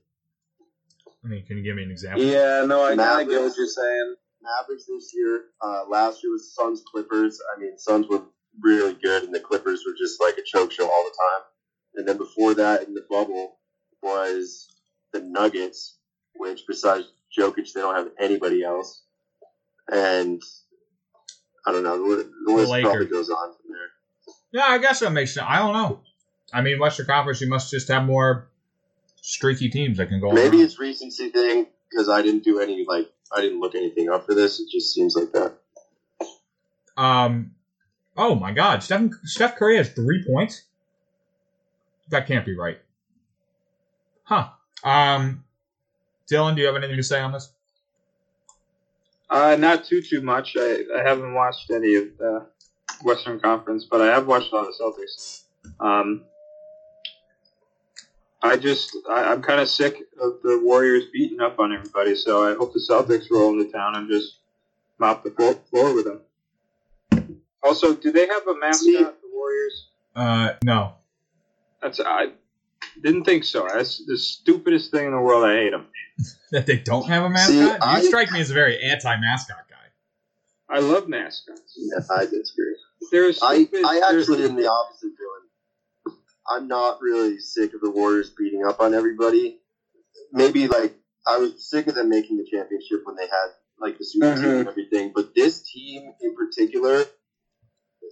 A: I mean, can you give me an example?
B: Yeah, no, I kind of get what you're saying.
E: Mavericks this year. Uh, last year was Suns Clippers. I mean, Suns were really good, and the Clippers were just like a choke show all the time. And then before that, in the bubble, was the Nuggets, which besides Jokic. They don't have anybody else, and I don't know. The, the list
A: Lakers.
E: probably goes on from there.
A: Yeah, I guess that makes sense. I don't know. I mean, Western Conference, you must just have more streaky teams that can go.
E: Maybe
A: around.
E: it's recency thing because I didn't do any like I didn't look anything up for this. It just seems like that.
A: Um, oh my God, Steph Steph Curry has three points. That can't be right. Huh. Um, Dylan, do you have anything to say on this?
C: Uh, not too too much. I, I haven't watched any of the Western Conference, but I have watched a lot of Celtics. Um, I just I, I'm kind of sick of the Warriors beating up on everybody, so I hope the Celtics roll into town and just mop the floor, floor with them. Also, do they have a mascot? The Warriors?
A: Uh, no.
C: That's I didn't think so. That's the stupidest thing in the world. I hate them.
A: That they don't have a
E: See,
A: mascot?
E: I-
A: you strike me as a very anti-mascot guy.
C: I love mascots.
E: Yeah, I disagree.
C: They're
E: I. I actually am the opposite, Dylan. I'm not really sick of the Warriors beating up on everybody. Maybe like I was sick of them making the championship when they had like the super team
B: Mhm.
E: and everything, but this team in particular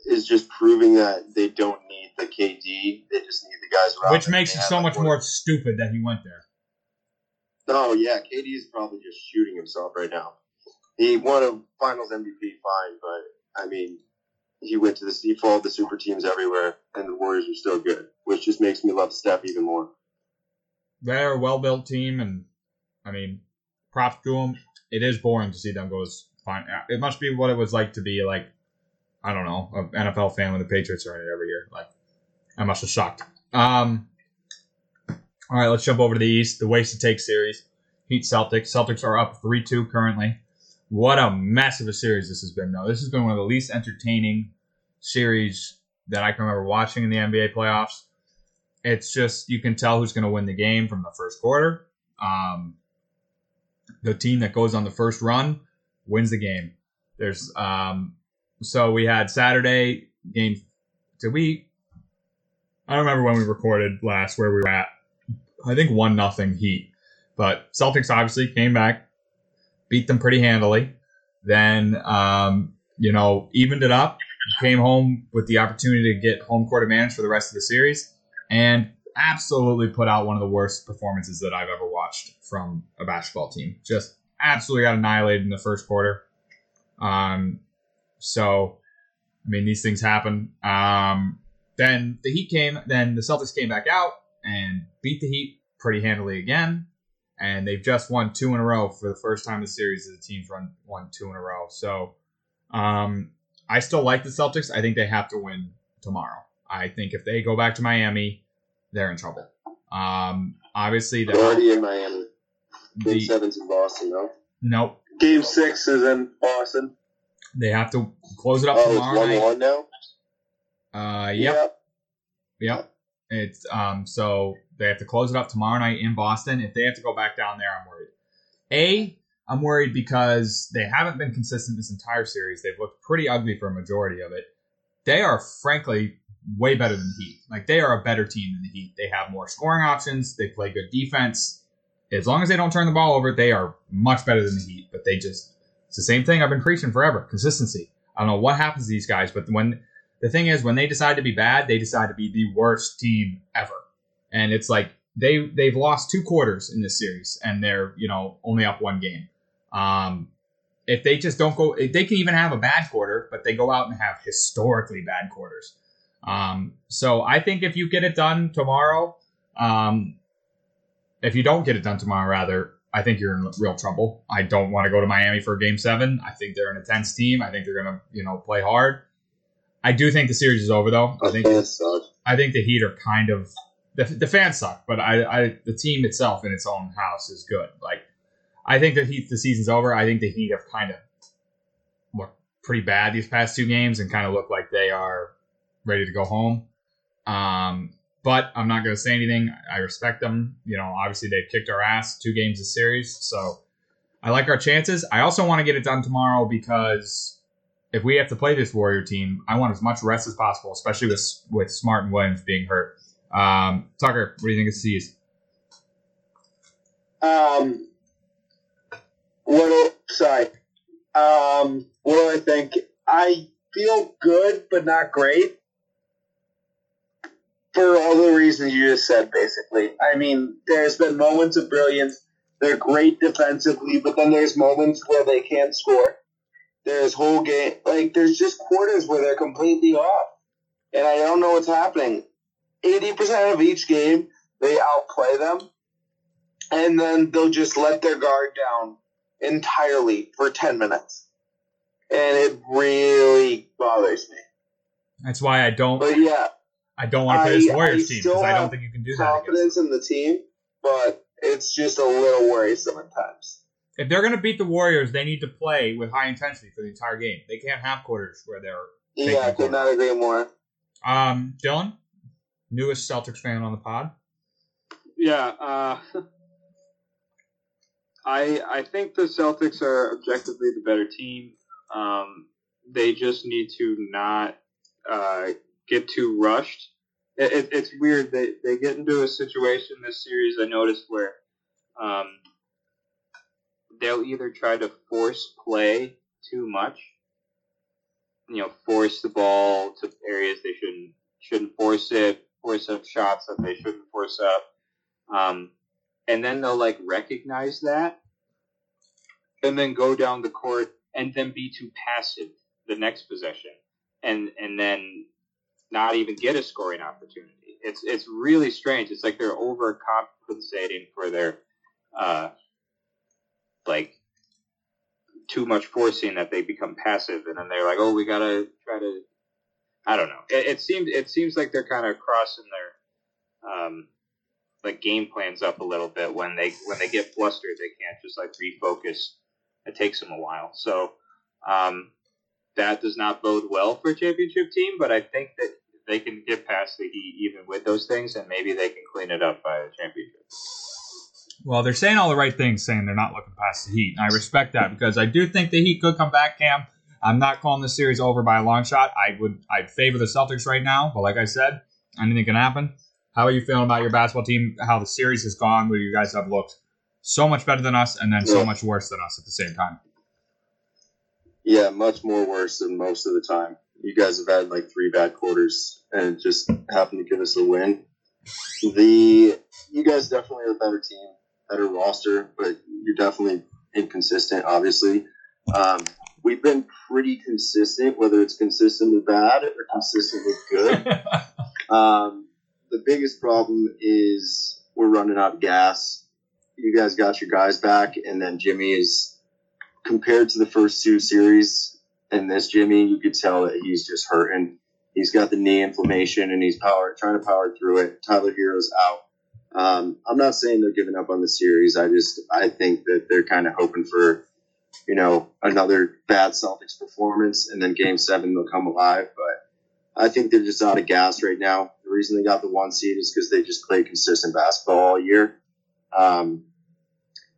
E: is just proving that they don't need the KD. They just need the guys around.
A: Which makes it so much more stupid that he went there.
E: No, yeah, KD is probably just shooting himself right now. He won a Finals MVP, fine, but I mean, he went to the he followed the super teams everywhere, and the Warriors are still good, which just makes me love Steph even more.
A: They're a well-built team, and I mean, props to them. It is boring to see them go as fine. Uh, it must be what it was like to be like, I don't know, an NFL fan when the Patriots are in it every year. Like, I must have sucked. Um, all right, let's jump over to the East. The waste to take series. Heat Celtics. Celtics are up three two currently. What a mess of a series this has been, though. This has been one of the least entertaining series that I can remember watching in the NBA playoffs. It's just you can tell who's going to win the game from the first quarter. Um, the team that goes on the first run wins the game. There's um, so we had Saturday game. Did we? I don't remember when we recorded last where we were at. I think one nothing Heat, but Celtics obviously came back, beat them pretty handily. Then um, you know evened it up, came home with the opportunity to get home court advantage for the rest of the series and absolutely put out one of the worst performances that I've ever watched from a basketball team. Just absolutely got annihilated in the first quarter. Um, so, I mean, these things happen. Um, then the Heat came, then the Celtics came back out and beat the Heat pretty handily again. And they've just won two in a row for the first time in the series as the team's run won two in a row. So, um, I still like the Celtics. I think they have to win tomorrow. I think if they go back to Miami, they're in trouble. Um, obviously,
E: They're already in Miami. Game
A: the
E: seven's in Boston, though.
A: nope,
B: Game six is in Boston.
A: They have to close it up
E: Oh,
A: tomorrow
E: one
A: night.
E: one now.
A: Uh, yep, yep. It's um, so they have to close it up tomorrow night in Boston. If they have to go back down there, I'm worried. A, I'm worried because they haven't been consistent this entire series. They've looked pretty ugly for a majority of it. They are frankly way better than the Heat. Like they are a better team than the Heat. They have more scoring options. They play good defense. As long as they don't turn the ball over, they are much better than the Heat. But they just it's the same thing I've been preaching forever. Consistency. I don't know what happens to these guys, but when the thing is when they decide to be bad, they decide to be the worst team ever. And it's like they they've lost two quarters in this series and they're, you know, only up one game. Um if they just don't go they can even have a bad quarter, but they go out and have historically bad quarters. Um so I think if you get it done tomorrow, um if you don't get it done tomorrow rather, I think you're in real trouble. I don't want to go to Miami for game seven. I think they're an intense team. I think they're gonna, you know, play hard. I do think the series is over though. I
E: The
A: think. I think the Heat are kind of the, the fans suck, but I, I the team itself in its own house is good. Like I think the Heat the season's over. I think the Heat have kind of looked pretty bad these past two games and kind of look like they are ready to go home. Um, but I'm not going to say anything. I respect them. You know, obviously they've kicked our ass two games this series, so I like our chances. I also want to get it done tomorrow because if we have to play this Warrior team, I want as much rest as possible, especially with with Smart and Williams being hurt. Um, Tucker, what do you think of C's?
B: Um, What? Sorry. Um, what do I think? I feel good, but not great. For all the reasons you just said, basically. I mean, there's been moments of brilliance. They're great defensively, but then there's moments where they can't score. There's whole game, like there's just quarters where they're completely off, and I don't know what's happening. Eighty percent of each game, they outplay them, and then they'll just let their guard down entirely for 10 minutes. And it really bothers me.
A: That's why I don't.
B: But yeah,
A: I don't want to play this Warriors
B: I
A: team because I don't think you can do that.
B: Confidence in the team, but it's just a little worrisome at times.
A: If they're going to beat the Warriors, they need to play with high intensity for the entire game. They can't have quarters where they're.
B: Yeah,
A: you,
B: I could not agree more.
A: Um, Dylan, newest Celtics fan on the pod.
C: Yeah, uh, I I think the Celtics are objectively the better team. Um, they just need to not uh, get too rushed. It, it, it's weird. They they get into a situation this series. I noticed where um, they'll either try to force play too much, you know, force the ball to areas they shouldn't shouldn't force it, force up shots that they shouldn't force up. Um, and then they'll like recognize that and then go down the court and then be too passive the next possession and and then not even get a scoring opportunity. It's it's really strange. It's like they're overcompensating for their uh like too much forcing that they become passive and then they're like, oh, we gotta try to. I don't know. It, it seems it seems like they're kind of crossing their um like game plans up a little bit when they when they get flustered. They can't just like refocus. It takes them a while. So um, that does not bode well for a championship team. But I think that they can get past the Heat even with those things, and maybe they can clean it up by the championship.
A: Well, they're saying all the right things, saying they're not looking past the Heat. And I respect that because I do think the Heat could come back, Cam. I'm not calling the series over by a long shot. I would I'd favor the Celtics right now, but like I said, anything can happen. How are you feeling about your basketball team? How the series has gone, where you guys have looked so much better than us and then so much worse than us at the same time.
E: Yeah, much more worse than most of the time. You guys have had like three bad quarters and just happened to give us a win. The you guys definitely are a better team, better roster, but you're definitely inconsistent. Obviously, um, we've been pretty consistent, whether it's consistently bad or consistently good. Um, the biggest problem is we're running out of gas. You guys got your guys back, and then Jimmy is compared to the first two series. And this Jimmy, you could tell that he's just hurting. He's got the knee inflammation, and he's power trying to power through it. Tyler Herro's out. Um, I'm not saying they're giving up on the series. I just I think that they're kind of hoping for, you know, another bad Celtics performance, and then Game Seven they'll come alive. But I think they're just out of gas right now. The reason they got the one seed is because they just play consistent basketball all year. Um,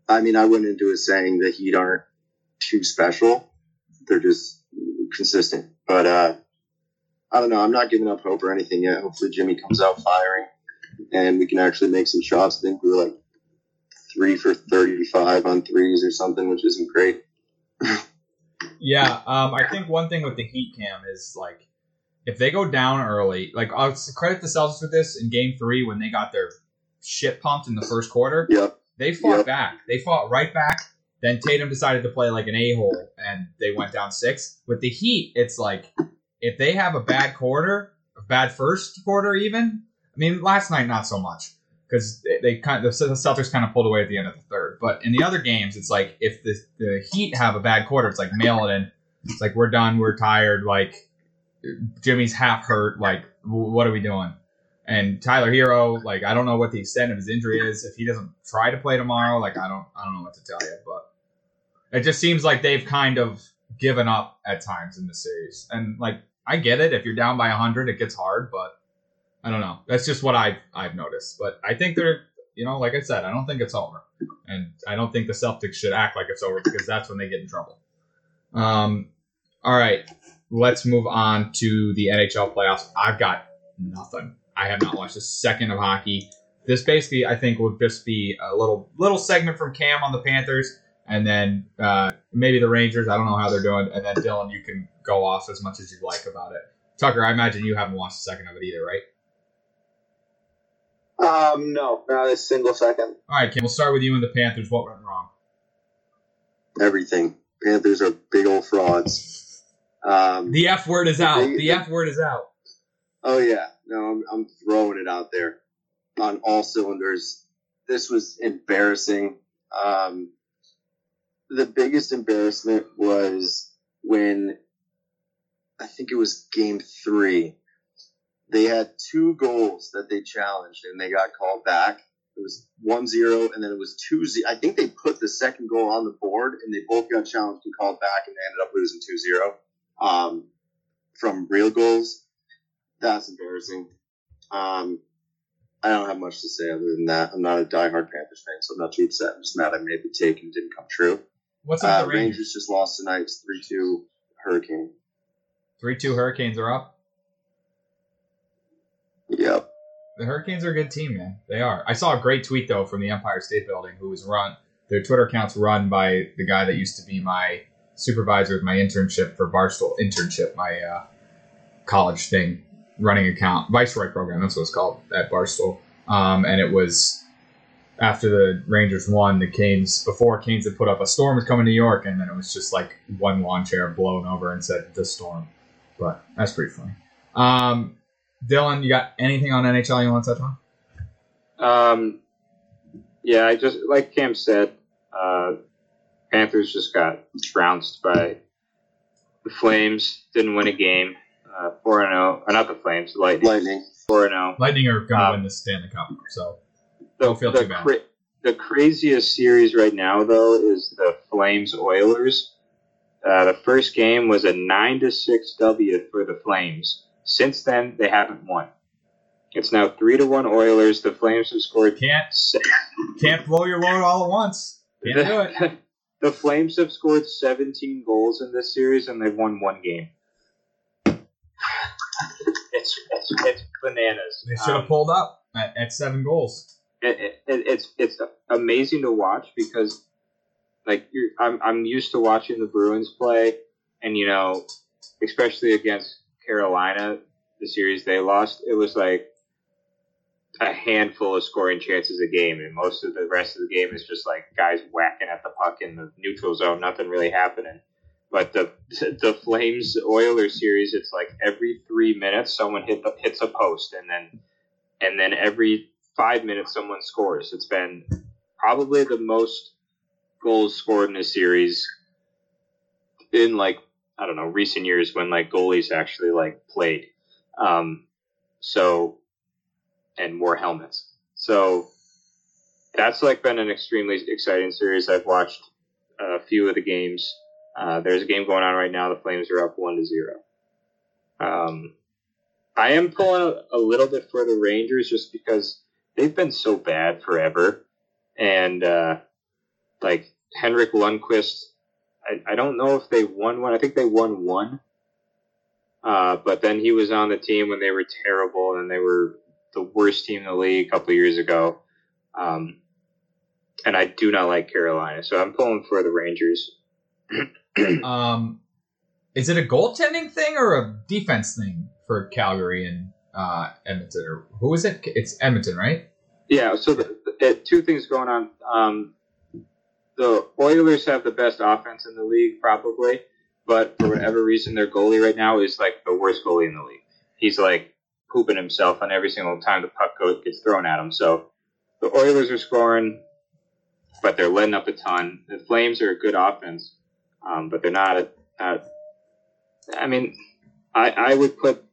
E: I mean, I went into it saying the Heat aren't too special; they're just consistent. But uh, I don't know. I'm not giving up hope or anything yet. Hopefully, Jimmy comes out firing, and we can actually make some shots. I think we were like three for 35 on threes or something, which isn't great.
A: Yeah, um, I think one thing with the Heat cam is like if they go down early, like I'll credit the Celtics with this in Game Three when they got their shit pumped in the first quarter.
E: Yep.
A: They fought
E: Yep.
A: back. They fought right back. Then Tatum decided to play like an a hole, and they went down six. With the Heat, it's like if they have a bad quarter, a bad first quarter, even. I mean, last night not so much because they, they kind of, the Celtics kind of pulled away at the end of the third. But in the other games, it's like if the the Heat have a bad quarter, it's like mail it in. It's like we're done, we're tired. Like Jimmy's half hurt. Like what are we doing? And Tyler Herro, like I don't know what the extent of his injury is. If he doesn't try to play tomorrow, like I don't I don't know what to tell you. But it just seems like they've kind of given up at times in the series. And like I get it, if you're down by hundred, it gets hard. But I don't know. That's just what I've I've noticed. But I think they're you know like I said, I don't think it's over, and I don't think the Celtics should act like it's over because that's when they get in trouble. Um, all right, let's move on to the NHL playoffs. I've got nothing. I have not watched a second of hockey. This basically, I think, would just be a little little segment from Cam on the Panthers and then uh, maybe the Rangers. I don't know how they're doing, and then Dylan, you can go off as much as you like about it. Tucker, I imagine you haven't watched a second of it either, right?
B: Um, no, not a single second.
A: All right, Kim. We'll start with you and the Panthers. What went wrong?
E: Everything. Panthers are big old frauds. Um,
A: The F word is out.
E: They-
A: The F word is out.
E: Oh yeah, no, I'm, I'm throwing it out there on all cylinders. This was embarrassing. Um, the biggest embarrassment was when I think it was game three. They had two goals that they challenged and they got called back. It was 1-0 and then it was 2-0. I think they put the second goal on the board and they both got challenged and called back and they ended up losing 2-0 um, from real goals. That's embarrassing. Um, I don't have much to say other than that. I'm not a diehard Panthers fan, so I'm not too upset. I'm just mad I made the take and didn't come true.
A: What's up
E: Uh,
A: the Rangers?
E: Rangers just lost tonight's 3-2 Hurricane.
A: Three two Hurricanes are up.
E: Yep.
A: The Hurricanes are a good team, man. They are. I saw a great tweet though from the Empire State Building, who was run. Their Twitter account's run by the guy that used to be my supervisor at my internship for Barstool internship, my uh, college thing, running account, Viceroy program. That's what it's called at Barstool. Um, and it was after the Rangers won, the Canes before Canes had put up a storm was coming to New York, and then it was just like one lawn chair blown over and said the storm. But that's pretty funny. Um, Dylan, you got anything on NHL you want to touch on?
C: Um, yeah, I just like Cam said, uh, Panthers just got trounced by the Flames. Didn't win a game. Uh, Four and zero, or not the Flames, the Lightning.
E: Lightning.
C: Four and oh. zero.
A: Lightning are going to
C: Um,
A: win the Stanley Cup, so
C: The,
A: Don't feel
C: the
A: too bad.
C: cra- the craziest series right now, though, is the Flames Oilers. Uh, the first game was a nine to six W for the Flames. Since then, they haven't won. It's now three to one Oilers. The Flames have scored
A: can't
C: se-
A: can't blow your load all at once. Can't do it.
C: the Flames have scored 17 goals in this series, and they've won one game. It's it's, it's bananas.
A: They should have
C: Um,
A: pulled up at, at seven goals.
C: It, it, it's it's amazing to watch because like I'm I'm used to watching the Bruins play, and you know, especially against Carolina, the series they lost, it was like a handful of scoring chances a game, and most of the rest of the game is just like guys whacking at the puck in the neutral zone, nothing really happening. But the the Flames Oilers series, it's like every three minutes someone hit the, hits a post, and then and then every five minutes someone scores. It's been probably the most goals scored in a series in like I don't know recent years when like goalies actually like played. Um, so and wore helmets. So that's like been an extremely exciting series. I've watched a few of the games. Uh, there's a game going on right now. The Flames are up one to zero. Um, I am pulling a, a little bit for the Rangers just because they've been so bad forever, and uh, like Henrik Lundqvist, I, I don't know if they won one. I think they won one, uh, but then he was on the team when they were terrible and they were the worst team in the league a couple years ago. Um, and I do not like Carolina, so I'm pulling for the Rangers.
A: Um, is it a goaltending thing or a defense thing for Calgary and uh, Edmonton? Or who is it? It's Edmonton, right?
C: Yeah, so the, the, two things going on. Um, the Oilers have the best offense in the league, probably, but for whatever reason, their goalie right now is like the worst goalie in the league. He's like pooping himself on every single time the puck gets thrown at him. So the Oilers are scoring, but they're letting up a ton. The Flames are a good offense, um, but they're not. A, a, I mean, I, I would put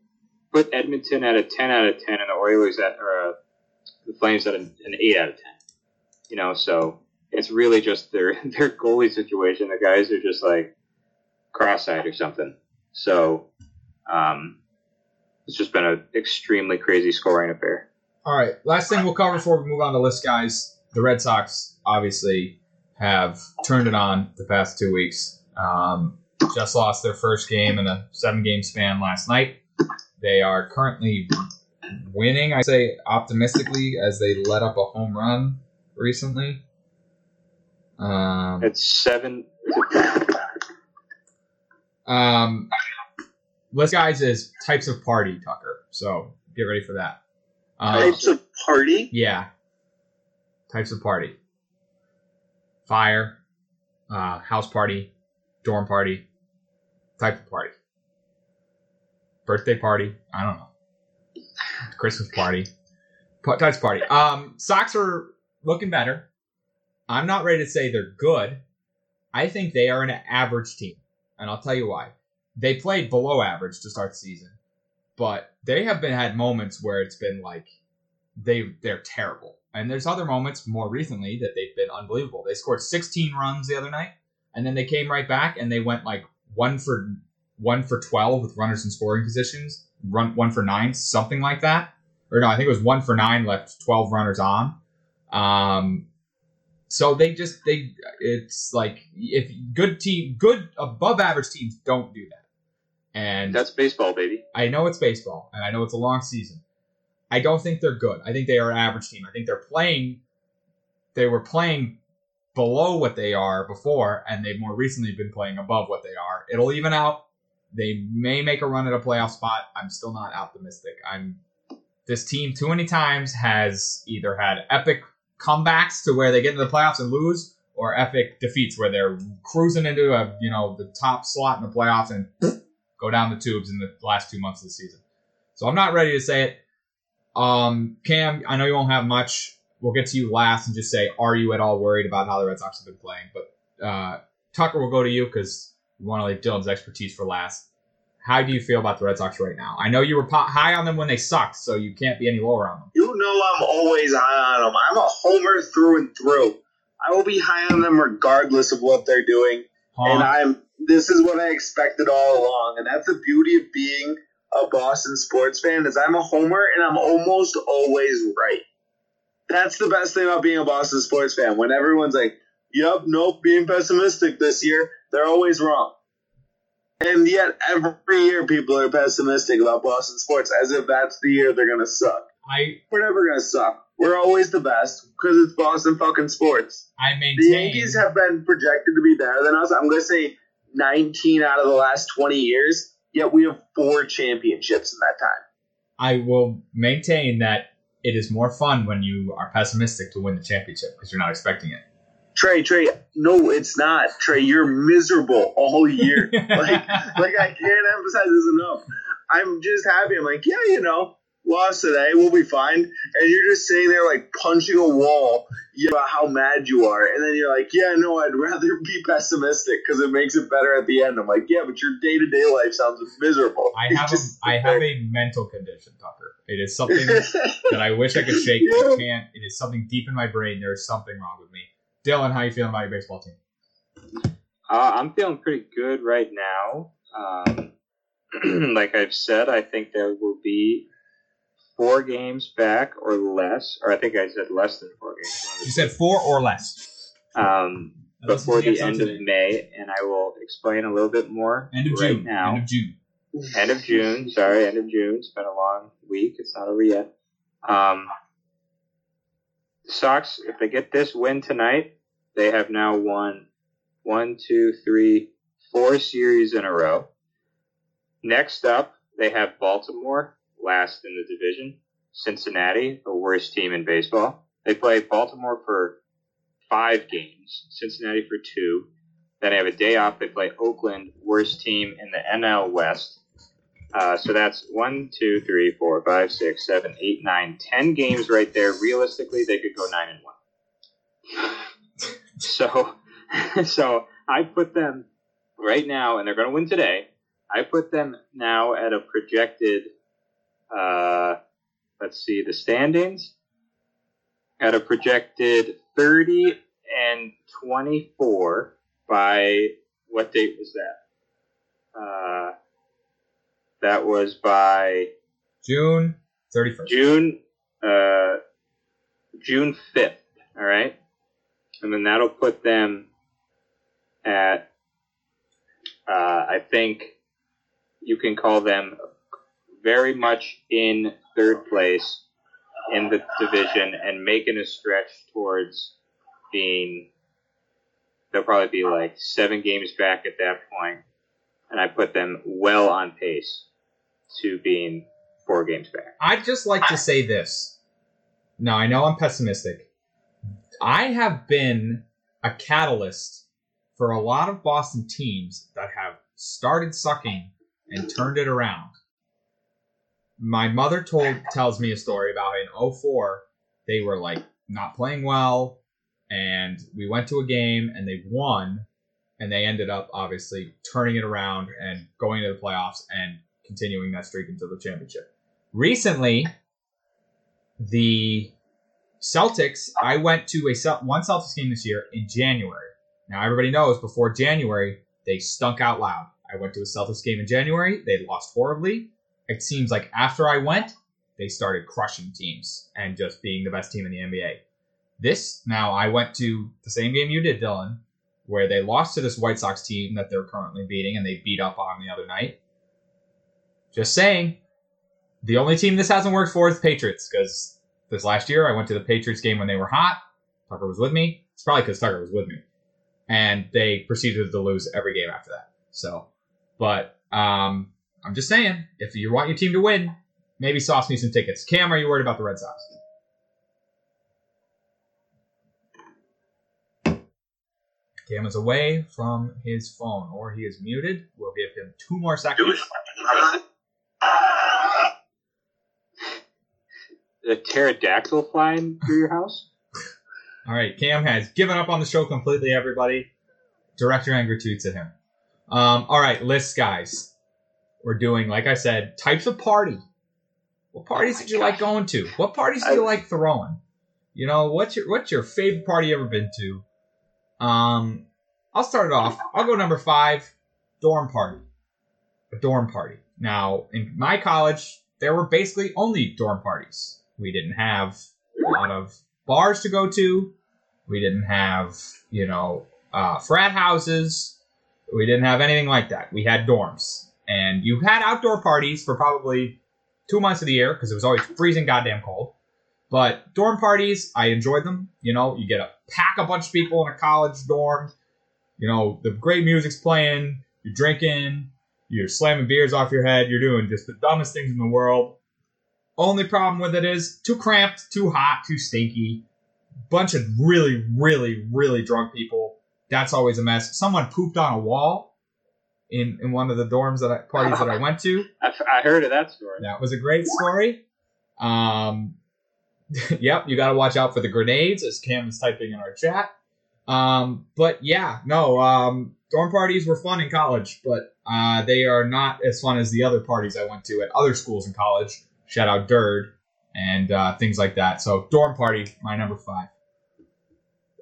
C: put Edmonton at a ten out of ten, and the Oilers at or a the Flames at an, an eight out of ten. You know, so it's really just their their goalie situation. The guys are just like cross-eyed or something. So um, it's just been an extremely crazy scoring affair.
A: All right. Last thing we'll cover before we move on to list guys. The Red Sox obviously have turned it on the past two weeks. Um, just lost their first game in a seven game span last night. They are currently winning, I say optimistically, as they let up a home run recently. Um,
C: It's seven
A: um, list guys is types of party, Tucker. So get ready for that. Um,
B: Types of party.
A: yeah, types of party: fire, uh, house party, dorm party, type of party, birthday party. I don't know. Christmas party, Pa- party. Um, Sox are looking better. I'm not ready to say they're good. I think they are an average team, and I'll tell you why. They played below average to start the season, but they have been had moments where it's been like they they're terrible, and there's other moments more recently that they've been unbelievable. They scored 16 runs the other night, and then they came right back and they went like one for one for 12 with runners in scoring positions, run one for nine, something like that. Or no, I think it was one for nine, left 12 runners on. Um, so they just they it's like if good team good above average teams don't do that. And
C: That's baseball, baby.
A: I know it's baseball and I know it's a long season. I don't think they're good. I think they are an average team. I think they're playing they were playing below what they are before and they've more recently been playing above what they are. It'll even out. They may make a run at a playoff spot. I'm still not optimistic. I'm this team too many times has either had epic comebacks to where they get into the playoffs and lose or epic defeats where they're cruising into a you know the top slot in the playoffs and go down the tubes in the last two months of the season. So I'm not ready to say it. Um, Cam, I know you won't have much. We'll get to you last and just say, are you at all worried about how the Red Sox have been playing? But uh, Tucker, will go to you because we want to leave Dylan's expertise for last. How do you feel about the Red Sox right now? I know you were high on them when they sucked, so you can't be any lower on them.
B: You know I'm always high on them. I'm a homer through and through. I will be high on them regardless of what they're doing. And I'm this is what I expected all along, and that's the beauty of being a Boston sports fan is I'm a homer and I'm almost always right. That's the best thing about being a Boston sports fan. When everyone's like, "Yep, nope, being pessimistic this year," they're always wrong. And yet every year people are pessimistic about Boston sports as if that's the year they're gonna suck.
A: I
B: We're never gonna suck. We're always the best because it's Boston fucking sports.
A: I maintain. The.
B: Yankees have been projected to be better than us. I'm going to say 19 out of the last 20 years, yet we have four championships in that time.
A: I will maintain that it is more fun when you are pessimistic to win the championship because you're not expecting it.
B: Trey, Trey, no, it's not. Trey, you're miserable all year. like, like I can't emphasize this enough. I'm just happy. I'm like, yeah, you know, lost today, we'll be fine. And you're just sitting there like punching a wall about how mad you are. And then you're like, yeah, no, I'd rather be pessimistic because it makes it better at the end. I'm like, yeah, but your day to day life sounds miserable.
A: I have a,
B: just
A: I
B: sit
A: have a mental condition, Tucker. It is something that I wish I could shake, but I can't. It is something deep in my brain. There is something wrong with me. Dylan, how you feeling about your baseball team?
C: Uh, I'm feeling pretty good right now. Um, like I've said, I think there will be four games back or less, or I think I said less than four games.
A: You said four or less.
C: um, before the end of
A: today.
C: May, and I will explain a little bit more
A: End of
C: right
A: June.
C: now.
A: End of June.
C: end of June. Sorry, end of June. It's been a long week. It's not over yet. Um, Sox, if they get this win tonight, they have now won one, two, three, four series in a row. Next up, they have Baltimore, last in the division. Cincinnati, the worst team in baseball. They play Baltimore for five games, Cincinnati for two. Then they have a day off. They play Oakland, worst team in the NL West. Uh, so that's one, two, three, four, five, six, seven, eight, nine, ten games right there. Realistically, they could go nine and one. So, so I put them right now, and they're going to win today. I put them now at a projected. Uh, let's see the standings. At a projected thirty and twenty-four by what date was that? Uh, that was by
A: June 31st.
C: June, uh, June fifth. All right, and then that'll put them at. Uh, I think you can call them very much in third place in the division and making a stretch towards being they'll probably be like seven games back at that point, and I put them well on pace to being four games back.
A: I'd just like to say this. Now, I know I'm pessimistic. I have been a catalyst for a lot of Boston teams that have started sucking and turned it around. My mother told tells me a story about in 04 they were like not playing well and we went to a game and they won and they ended up obviously turning it around and going to the playoffs and continuing that streak into the championship. Recently, the Celtics, I went to a one Celtics game this year in January. Now everybody knows before January they stunk out loud. I went to a Celtics game in January. They lost horribly. It seems like after I went, they started crushing teams and just being the best team in the NBA. This now I went to the same game you did, Dylan, where they lost to this White Sox team that they're currently beating and they beat up on the other night. Just saying, the only team this hasn't worked for is Patriots because this last year I went to the Patriots game when they were hot. Tucker was with me. It's probably because Tucker was with me, and they proceeded to lose every game after that. So, but um, I'm just saying, if you want your team to win, maybe sauce me some tickets. Cam, are you worried about the Red Sox? Cam is away from his phone, or he is muted. We'll give him two more seconds.
C: A pterodactyl flying through your house?
A: All right, Cam has given up on the show completely. Everybody, director anger tweets at him. Um, all right, lists, guys. We're doing, like I said, types of party. What parties
C: Oh
A: did you like going to? What parties do you like throwing? You know, what's your what's your favorite party you ever been to? Um, I'll start it off. I'll go number five, dorm party. A dorm party. Now, in my college, there were basically only dorm parties. We didn't have a lot of bars to go to. We didn't have, you know, uh, frat houses. We didn't have anything like that. We had dorms. And you had outdoor parties for probably two months of the year because it was always freezing goddamn cold. But dorm parties, I enjoyed them. You know, you get a pack a bunch of people in a college dorm. You know, the great music's playing, you're drinking, you're slamming beers off your head, you're doing just the dumbest things in the world. Only problem with it is too cramped, too hot, too stinky. Bunch of really, really, really drunk people. That's always a mess. Someone pooped on a wall in, in one of the dorms that I, parties that I went to.
C: I, I heard of that story.
A: That was a great story. Um, yep, you got to watch out for the grenades, as Cam is typing in our chat. Um, but yeah, no, um, dorm parties were fun in college, but uh, they are not as fun as the other parties I went to at other schools in college. Shout out Dird and uh, things like that. So dorm party, my number five.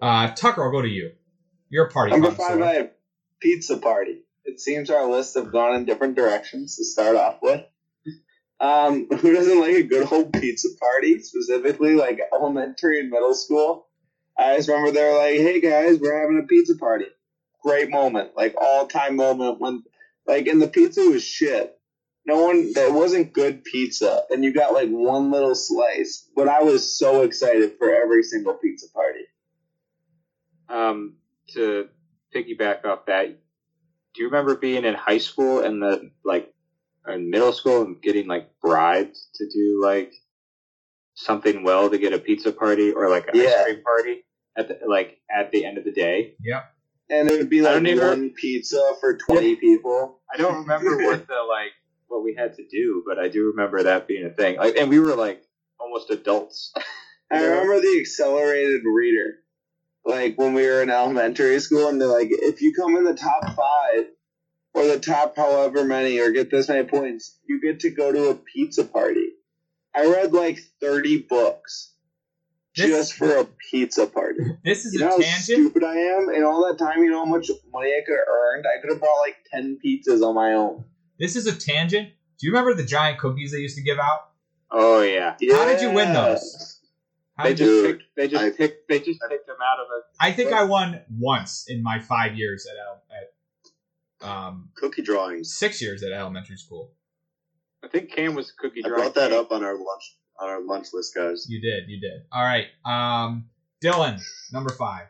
A: Uh, Tucker, I'll go to you. You're a party
B: Number five, I have pizza party. It seems our lists have gone in different directions to start off with. Um, who doesn't like a good old pizza party, specifically like elementary and middle school? I just remember they were like, "Hey guys, we're having a pizza party." Great moment, like all time moment when, like, and the pizza was shit. No one, that wasn't good pizza, and you got like one little slice. But I was so excited for every single pizza party.
C: Um, to piggyback off that, do you remember being in high school and the like in middle school and getting like bribed to do like something well to get a pizza party or like an
B: Yeah.
C: ice cream party at the, like at the end of the day?
A: yeah
B: And it would be like
C: don't even-
B: one pizza for twenty people.
C: I don't remember what the like what we had to do, but I do remember that being a thing. Like, and we were like almost adults.
B: I remember the accelerated reader. Like when we were in elementary school, and they're like, if you come in the top five or the top however many or get this many points, you get to go to a pizza party. I read like 30 books
A: This-
B: just for a pizza party.
A: This is
B: You know
A: a
B: how
A: tangent.
B: stupid I am? And all that time, you know how much money I could have earned? I could have bought like 10 pizzas on my own.
A: This is a tangent. Do you remember the giant cookies they used to give out?
C: Oh yeah,
A: How did you win those? How
C: they
A: did
C: just
A: you,
C: picked, they just
E: I-
C: picked they just picked them out of a
A: I think I won once in my five years at el- at um
E: Cookie drawings.
A: six years at elementary school.
C: I think Cam was cookie
E: I brought that up on our lunch on our lunch list, guys.
A: You did, you did. All right, um, Dylan, number five.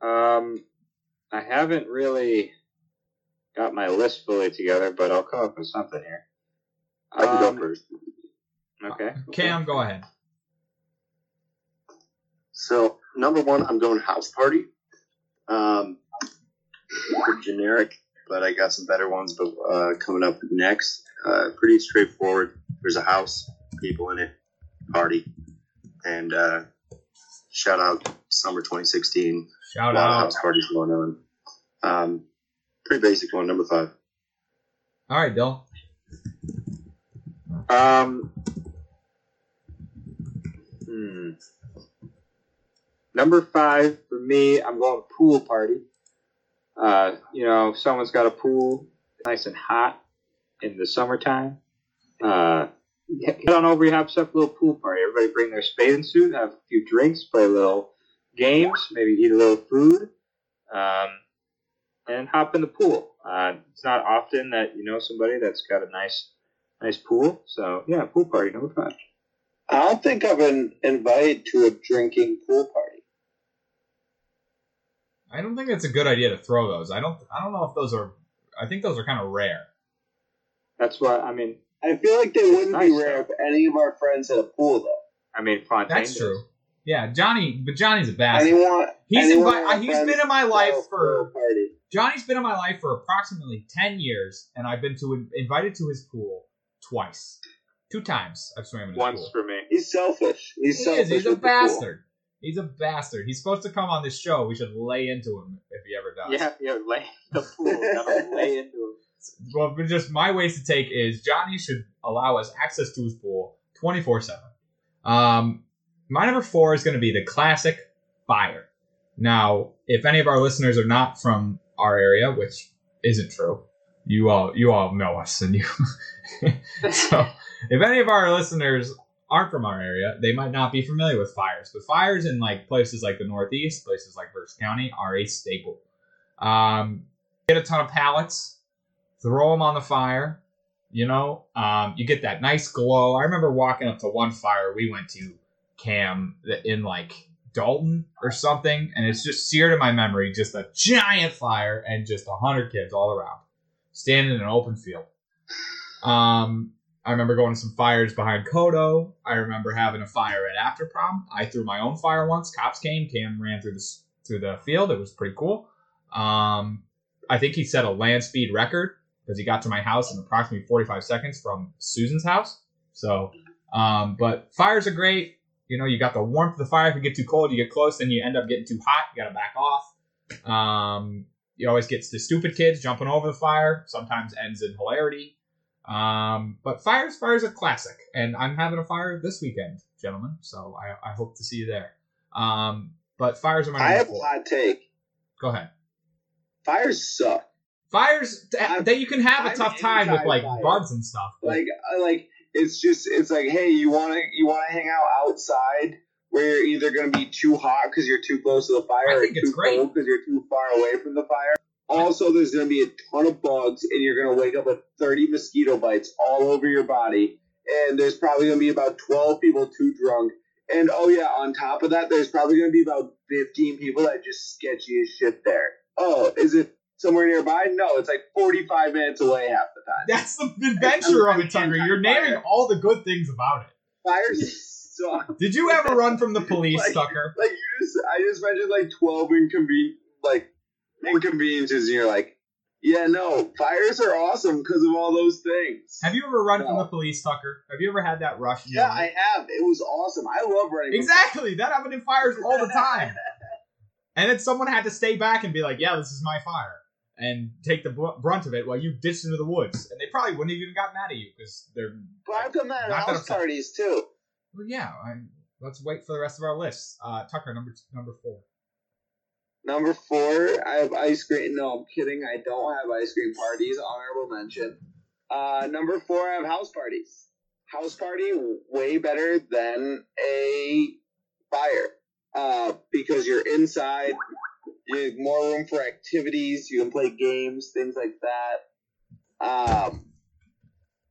C: Um, I haven't really got my list fully together, but I'll come up with something here.
E: I can go
C: Um,
E: first.
C: Okay.
A: Cam, go ahead.
E: So number one, I'm going house party. Um, generic, but I got some better ones. But uh, coming up next, uh, pretty straightforward. There's a house, people in it, party, and uh, shout out summer 2016.
A: Shout
E: a lot of
A: out.
E: house parties going on. Um, pretty basic one, number five.
A: All right, Bill.
C: Um. Hmm. Number five for me, I'm going to pool party. Uh, you know, if someone's got a pool, nice and hot in the summertime. Uh, get on over, you have yourself a little pool party. Everybody bring their bathing suit, have a few drinks, play a little games, maybe eat a little food, um, and hop in the pool. Uh, it's not often that you know somebody that's got a nice nice pool. So yeah, pool party number five.
B: I don't think I've been invited to a drinking pool party.
A: I don't think it's a good idea to throw those. I don't. I don't know if those are. I think those are kind of rare.
C: That's what I mean.
B: I feel like they wouldn't be rare
C: though.
B: if any of our friends had a pool, though.
C: I mean, Fontaine.
A: That's
C: does.
A: true. Yeah, Johnny, but Johnny's a bastard.
B: Anyone?
A: He's
B: anyone
A: invi-
B: of our
A: he's
B: friends
A: been in my life for-
B: pool party.
A: Johnny's been in my life for approximately ten years, and I've been to invited to his pool twice, two times. I've swam in his
C: Once
A: pool.
C: for me.
B: He's selfish. He's
A: He
B: selfish.
A: is. He's a
B: with the pool.
A: bastard. He's a bastard. He's supposed to come on this show. We should lay into him if he ever does.
C: Yeah, yeah, lay the pool. Gotta lay into him.
A: Well, just my ways to take is Johnny should allow us access to his pool twenty four seven. Um, my number four is going to be the classic fire. Now, if any of our listeners are not from our area, which isn't true, you all you all know us, and you. so, if any of our listeners aren't from our area, they might not be familiar with fires. But fires in like places like the Northeast, places like Berks County, are a staple. Um, get a ton of pallets, throw them on the fire. You know, um, you get that nice glow. I remember walking up to one fire we went to, Cam, in like Dalton or something, and it's just seared in my memory. Just a giant fire and just a hundred kids all around, standing in an open field. Um, I remember going to some fires behind Kodo. I remember having a fire at after prom. I threw my own fire once. Cops came. Cam ran through the through the field. It was pretty cool. Um, I think he set a land speed record because he got to my house in approximately 45 seconds from Susan's house. So, um, but fires are great. You know, you got the warmth of the fire. If you get too cold, you get close, then you end up getting too hot. You got to back off. Um, you always get the stupid kids jumping over the fire. Sometimes ends in hilarity. Um, but fires, fires are classic, and I'm having a fire this weekend, gentlemen. So I, I hope to see you there. Um, but fires are my
B: I have a hot take.
A: Go ahead.
B: Fires suck.
A: Fires that you can have a
B: I'm
A: tough time with like bugs and stuff. but-
B: Like, like it's just it's like, hey, you want to you want to hang out outside where you're either going to be too hot because you're too close to the fire, or too cold because you're too far away from the fire. Also, there's going to be a ton of bugs, and you're going to wake up with 30 mosquito bites all over your body. And there's probably going to be about 12 people too drunk. And oh yeah, on top of that, there's probably going to be about 15 people that just sketchy as shit there. Oh, is it somewhere nearby? No, it's like 45 minutes away half the time.
A: That's the adventure of it, Tucker. You're naming all the good things about it.
B: Fires suck.
A: Did you ever run from the police,
B: Like-
A: Tucker?
B: Like you just, I just mentioned like 12 inconven like inconveniences, and you're like, yeah, no, fires are awesome because of all those things.
A: Have you ever run from the police, Tucker? Have you ever had that rush?
B: Yeah. I have. It was awesome. I love running. from-
A: Exactly. That happened in fires all the time. and then someone had to stay back and be like, "Yeah, this is my fire," and take the brunt of it while you ditched into the woods. And they probably wouldn't have even got mad at you because they're.
B: But I've done that at house parties too.
A: Well, yeah. I, let's wait for the rest of our lists. Uh, Tucker, number number four.
B: Number four, I have ice cream. No, I'm kidding. I don't have ice cream parties. Honorable mention. Uh, number four, I have house parties. House party way better than a fire uh, because you're inside. You more room for activities. You can play games, things like that. Um,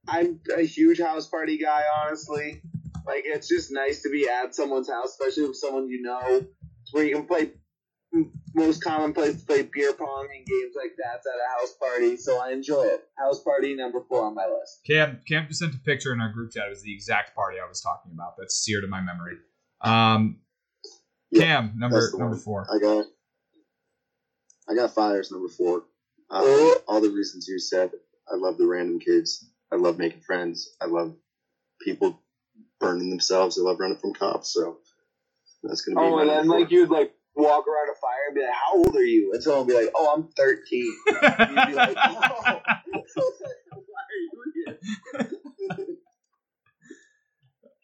B: I'm a huge house party guy, honestly. Like it's just nice to be at someone's house, especially with someone you know, where you can play most common place to play beer pong and games like that's at a house party, so I enjoy it. House party number four on my list.
A: Cam Cam just sent a picture in our group chat. It was the exact party I was talking about. That's seared in my memory. Um, Cam number number four.
E: I got I got fires number four. Um, all the reasons you said. I love the random kids. I love making friends. I love people burning themselves. I love running from cops. So that's gonna be.
B: Oh,
E: my
B: and then
E: number
B: like you'd like walk around a fire and be like, "How old are you?" And someone would be like, "Oh, I'm 13." You'd be like, "Oh, why are you here?"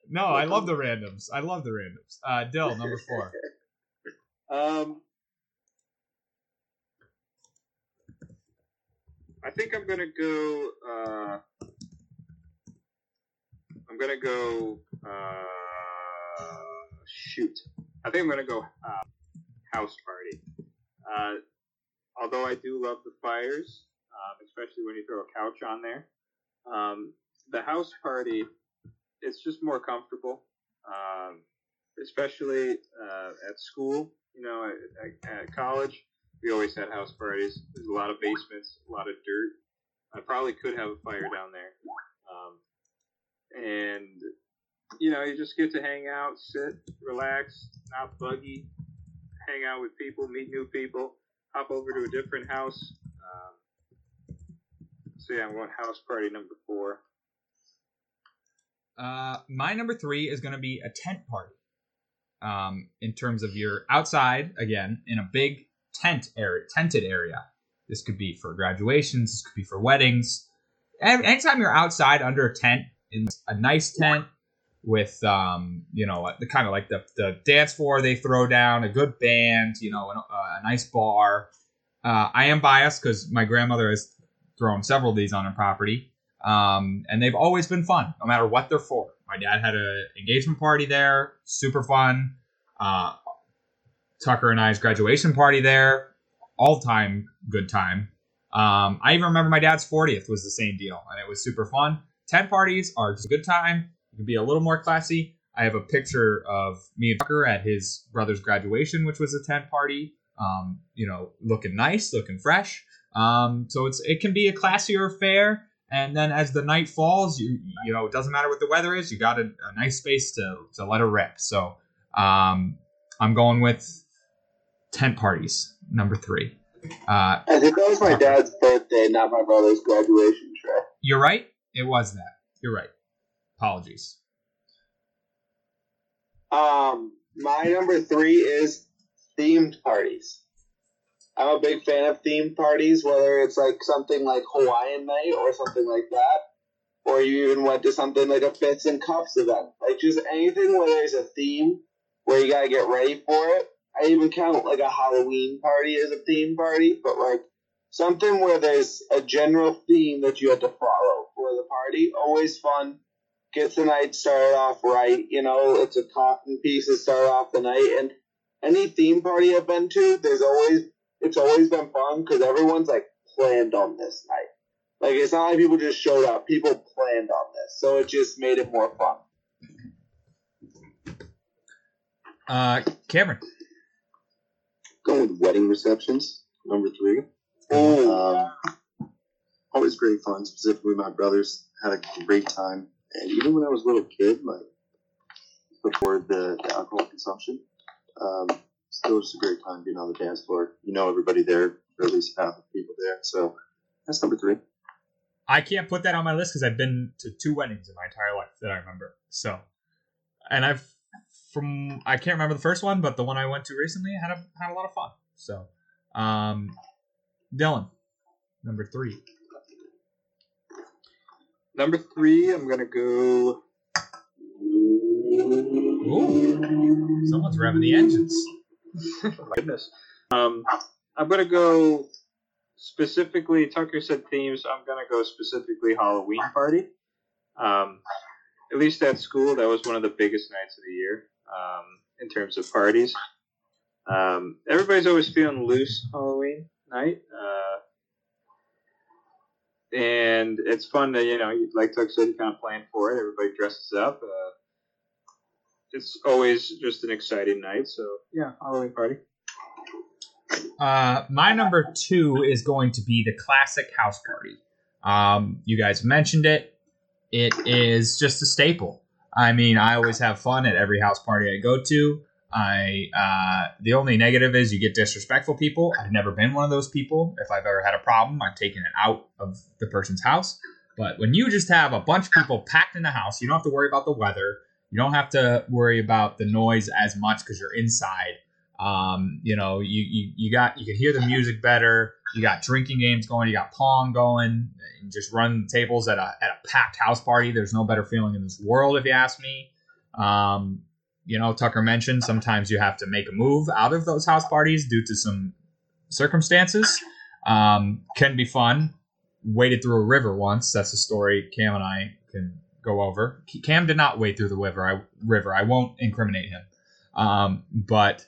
A: no, I love the randoms. I love the randoms. Uh, Dill number four.
C: Um, I think I'm gonna go. Uh, I'm gonna go. Uh, shoot. I think I'm gonna go uh, house party. Uh, although I do love the fires, um, especially when you throw a couch on there. Um, the house party, it's just more comfortable. Um, especially uh, at school. You know, at, at, at college, we always had house parties. There's a lot of basements, a lot of dirt. I probably could have a fire down there. Um, and you know, you just get to hang out, sit, relax, not buggy, hang out with people, meet new people, hop over to a different house. Um, so yeah, I want house party number four.
A: Uh, my number three is going to be a tent party. Um, in terms of your outside again in a big tent area, tented area. This could be for graduations. This could be for weddings. Anytime you're outside under a tent in a nice tent with um, you know, the kind of like the the dance floor they throw down, a good band, you know, a, a nice bar. Uh, I am biased because my grandmother has thrown several of these on her property um, and they've always been fun, no matter what they're for. My dad had an engagement party there, super fun. Uh, Tucker and I's graduation party there, all time good time. Um, I even remember my dad's 40th was the same deal, and it was super fun. Tent parties are just a good time. You can be a little more classy. I have a picture of me and Tucker at his brother's graduation, which was a tent party. Um, you know, looking nice, looking fresh. Um, so it's it can be a classier affair. And then as the night falls, you you know it doesn't matter what the weather is. You got a, a nice space to to let it rip. So um, I'm going with tent parties number three. Uh,
B: I think that was my dad's birthday, not my brother's graduation trip.
A: you're right. It was that. You're right. Apologies.
B: Um, my number three is themed parties. I'm a big fan of themed parties, whether it's like something like Hawaiian night or something like that, or you even went to something like a Fits and Cups event. Like just anything where there's a theme where you gotta get ready for it. I even count like a Halloween party as a theme party, but like something where there's a general theme that you have to follow for the party. Always fun. Gets the night started off right. You know, it's a cotton piece to start off the night. And any theme party I've been to, there's always it's always been fun because everyone's like planned on this night. Like it's not like people just showed up; people planned on this, so it just made it more fun.
A: Uh, Cameron.
E: Going with wedding receptions, number three.
B: Oh,
E: Um, always great fun, specifically my brothers had a great time. And even when I was a little kid, like before the, the alcohol consumption, um, still just a great time being on the dance floor. You know everybody there, or at least half the people there. So that's number three.
A: I can't put that on my list because I've been to two weddings in my entire life that I remember. So, and I've from I can't remember the first one, but the one I went to recently had a had a lot of fun. So, um, Dylan, number three.
C: Number three, I'm gonna go.
A: Ooh, someone's revving the engines.
C: My goodness. Um, I'm gonna go specifically. Tucker said themes. I'm gonna go specifically Halloween party. Um, at least at school, that was one of the biggest nights of the year um, in terms of parties. Um, everybody's always feeling loose Halloween night. Uh, and it's fun to, you know, like Tuck said, you kind of plan for it. Everybody dresses up. Uh, it's always just an exciting night. So, yeah, Halloween party.
A: Uh, my number two is going to be the classic house party. Um, you guys mentioned it. It is just a staple. I mean, I always have fun at every house party I go to. I uh, the only negative is you get disrespectful people. I've never been one of those people. If I've ever had a problem, I've taken it out of the person's house. But when you just have a bunch of people packed in the house, you don't have to worry about the weather. You don't have to worry about the noise as much because you're inside. Um, you know, you, you you got you can hear the music better. You got drinking games going. You got pong going. And just run tables at a at a packed house party. There's no better feeling in this world, if you ask me. Um, you know, Tucker mentioned sometimes you have to make a move out of those house parties due to some circumstances. Um, can be fun. Waded through a river once. That's a story Cam and I can go over. Cam did not wade through the river. I, river. I won't incriminate him. Um, but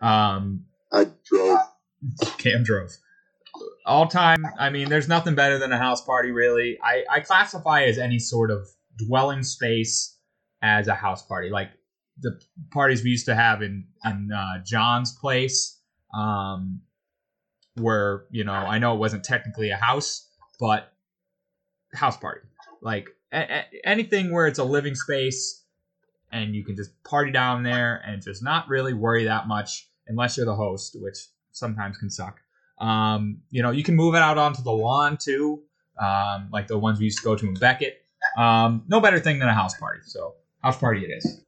A: um,
E: I drove.
A: Cam drove. All time, I mean, there's nothing better than a house party, really. I, I classify as any sort of dwelling space as a house party. Like the parties we used to have in, in uh, John's place, um, where, you know, I know it wasn't technically a house, but house party. Like a- a- anything where it's a living space and you can just party down there and just not really worry that much unless you're the host, which sometimes can suck. Um, you know, you can move it out onto the lawn too, um, like the ones we used to go to in Beckett. Um, no better thing than a house party. So, house party it is.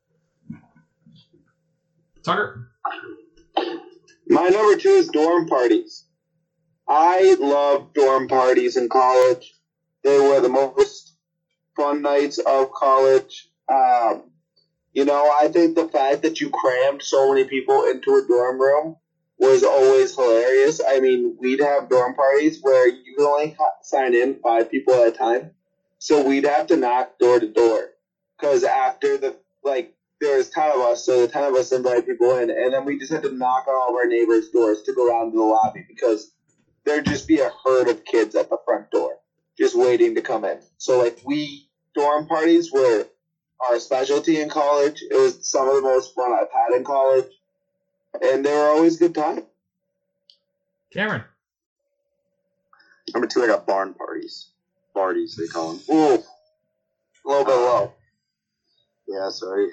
A: Tucker?
B: My number two is dorm parties. I love dorm parties in college. They were the most fun nights of college. Um, you know, I think the fact that you crammed so many people into a dorm room was always hilarious. I mean, we'd have dorm parties where you could only sign in five people at a time. So we'd have to knock door to door. Because after the, like, there was 10 of us, so the 10 of us invited people in, and then we just had to knock on all of our neighbors' doors to go around to the lobby because there'd just be a herd of kids at the front door just waiting to come in. So, like, we, dorm parties were our specialty in college. It was some of the most fun I've had in college, and they were always good time.
A: Cameron?
E: Number two, I got barn parties. Parties, they call them.
B: Ooh, a little bit low.
E: Yeah, sorry.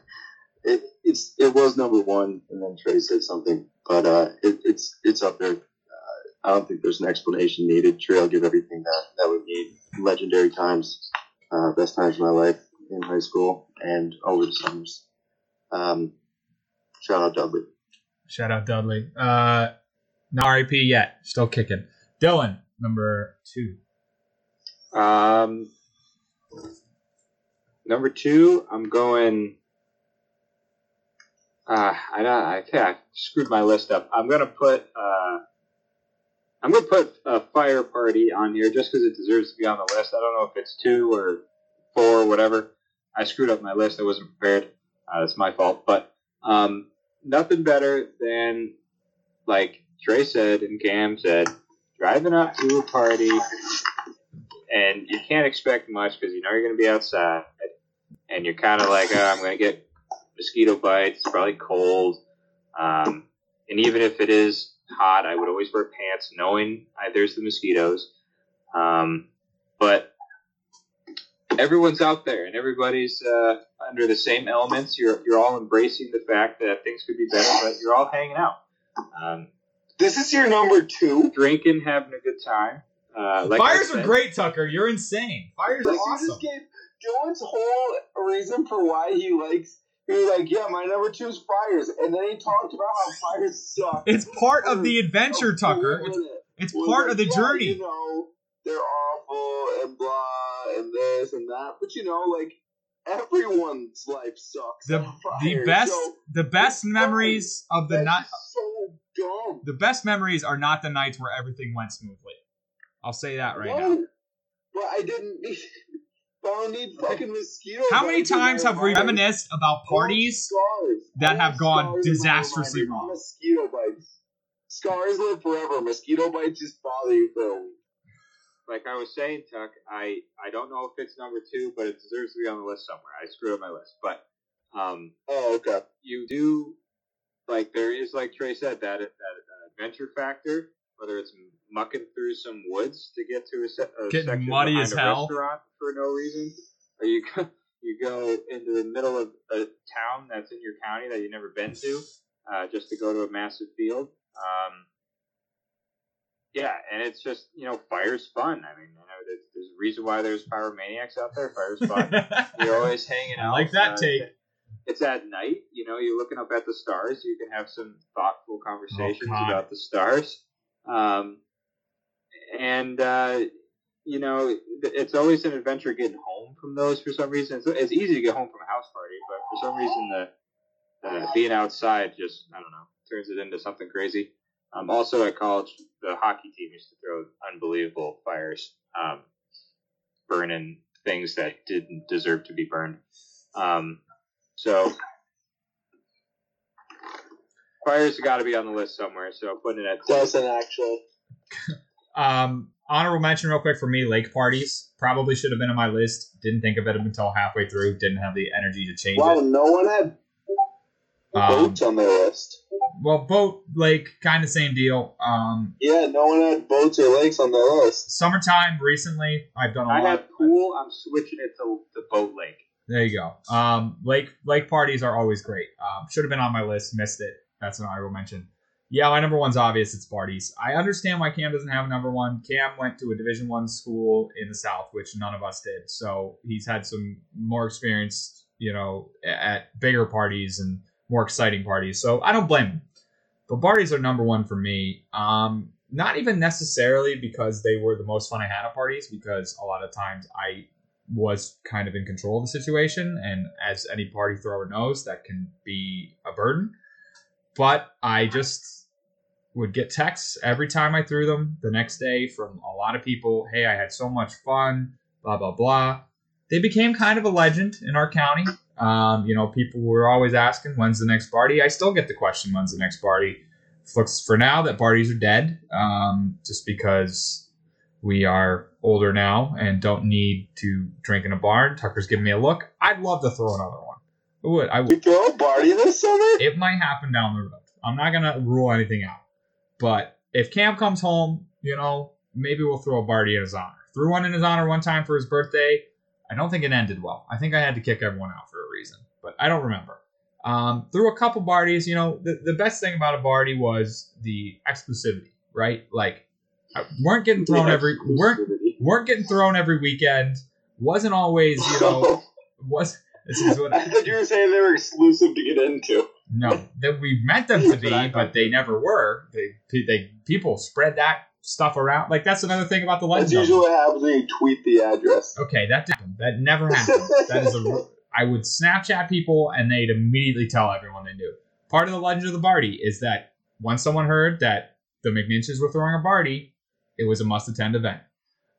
E: it it's it was number one, and then Trey said something, but uh, it, it's it's up there. Uh, I don't think there's an explanation needed. Trey will give everything that that we need. Legendary times, uh, best times of my life in high school and over the summers. Um, shout out Dudley.
A: Shout out Dudley. Uh, not RIP yet. Still kicking. Dylan, number two.
C: Um, number two, I'm going. Uh, I don't. I, I screwed my list up. I'm gonna put. Uh, I'm gonna put a fire party on here just because it deserves to be on the list. I don't know if it's two or four or whatever. I screwed up my list. I wasn't prepared. Uh, that's my fault. But um, nothing better than, like Trey said and Cam said, driving up to a party and you can't expect much because you know you're going to be outside, and you're kind of like, oh, I'm going to get mosquito bites. It's probably cold, um, and even if it is hot, I would always wear pants, knowing I, there's the mosquitoes. Um, but everyone's out there, and everybody's uh, under the same elements. You're you're all embracing the fact that things could be better, but you're all hanging out. Um,
B: This is your number two.
C: drinking, having a good time. Uh, like I
A: Fires are great, Tucker. You're insane. Fires are
B: Like, you
A: awesome.
B: just gave Dylan's whole reason for why he likes. He was like, "Yeah, my number two is fires," and then he talked about how fires suck.
A: It's part of the adventure, Tucker. It's, it's part of the
B: yeah,
A: journey.
B: You know, they're awful and blah Uh, and this and that, but you know, like everyone's life sucks.
A: The the best
B: so
A: the best memories of the night.
B: so dumb.
A: The best memories are not the nights where everything went smoothly. I'll say that right now.
B: No, But I didn't need. I need fucking mosquito.
A: How many times have we reminisced about parties that have gone
B: scars in my
A: disastrously wrong?
B: Mosquito bites. Scars live forever. Mosquito bites just bother you for a week.
C: Like I was saying, Tuck, I, I don't know if it's number two, but it deserves to be on the list somewhere. I screwed up my list, but um,
B: Oh, okay.
C: you do like there is like Trey said that that uh, adventure factor, whether it's mucking through some woods to get to a, se- a
A: Getting
C: section
A: muddy
C: behind
A: as
C: a
A: hell.
C: restaurant for no reason, or you go, you go into the middle of a town that's in your county that you've never been to, uh, just to go to a massive field. Um, yeah, and it's just you know, fire's fun. I mean, you know, there's, there's a reason why there's pyromaniacs out there. Fire's fun. You're always hanging
A: I
C: out.
A: like that
C: uh,
A: take.
C: It's at night. You know, you're looking up at the stars. You can have some thoughtful conversations
A: Oh,
C: about the stars. Um, and uh, you know, it's always an adventure getting home from those. For some reason, it's, it's easy to get home from a house party, but for some reason, the uh, being outside just I don't know turns it into something crazy. Um, also at college, the hockey team used to throw unbelievable fires, um, burning things that didn't deserve to be burned. Um, so fires got to be on the list somewhere. So putting it at two.
B: Doesn't actually.
A: Um, honorable mention, real quick for me, lake parties probably should have been on my list. Didn't think of it until halfway through. Didn't have the energy to change
B: Wow,
A: it.
B: no one had
A: Um,
B: boats on their list.
A: well, boat, lake, kind of same deal. Um,
B: Yeah, no one had boats or lakes on their list.
A: summertime recently, I've done a
C: I
A: lot.
C: I have pool. I'm switching it to the boat lake.
A: There you go. Um, lake lake parties are always great. Um, should have been on my list, missed it. That's an honorable mention. Yeah, my number one's obvious. It's parties. I understand why Cam doesn't have a number one. Cam went to a Division One school in the South, which none of us did. So he's had some more experience, you know, at bigger parties and more exciting parties. So I don't blame them. But parties are number one for me. Um, not even necessarily because they were the most fun I had at parties, because a lot of times I was kind of in control of the situation, and as any party thrower knows, that can be a burden. But I just would get texts every time I threw them the next day from a lot of people. Hey, I had so much fun. Blah blah blah. They became kind of a legend in our county. Um, you know, people were always asking, "When's the next party?" I still get the question, "When's the next party?" Looks for now that parties are dead, um, just because we are older now and don't need to drink in a barn. Tucker's giving me a look. I'd love to throw another one. I would. I would.
B: You throw a party this summer?
A: It might happen down the road. I'm not gonna rule anything out. But if Cam comes home, you know, maybe we'll throw a party in his honor. Threw one in his honor one time for his birthday. I don't think it ended well. I think I had to kick everyone out for a reason, but I don't remember. Um, through a couple parties, you know, the, the best thing about a party was the exclusivity, right? Like, I- weren't getting thrown every weren't weren't getting thrown every weekend. Wasn't always, you know, was this is what
B: I thought you were saying they were exclusive to get into.
A: no, that we meant them to be, but they never were. They, they people spread that stuff around. Like that's another thing about the
B: That's
A: legend.
B: usually what happens when you tweet the address.
A: okay, that didn't- that never happened. that is a. I would Snapchat people and they'd immediately tell everyone they knew. Part of the legend of the Barty is that once someone heard that the McNinches were throwing a Barty, it was a must-attend event.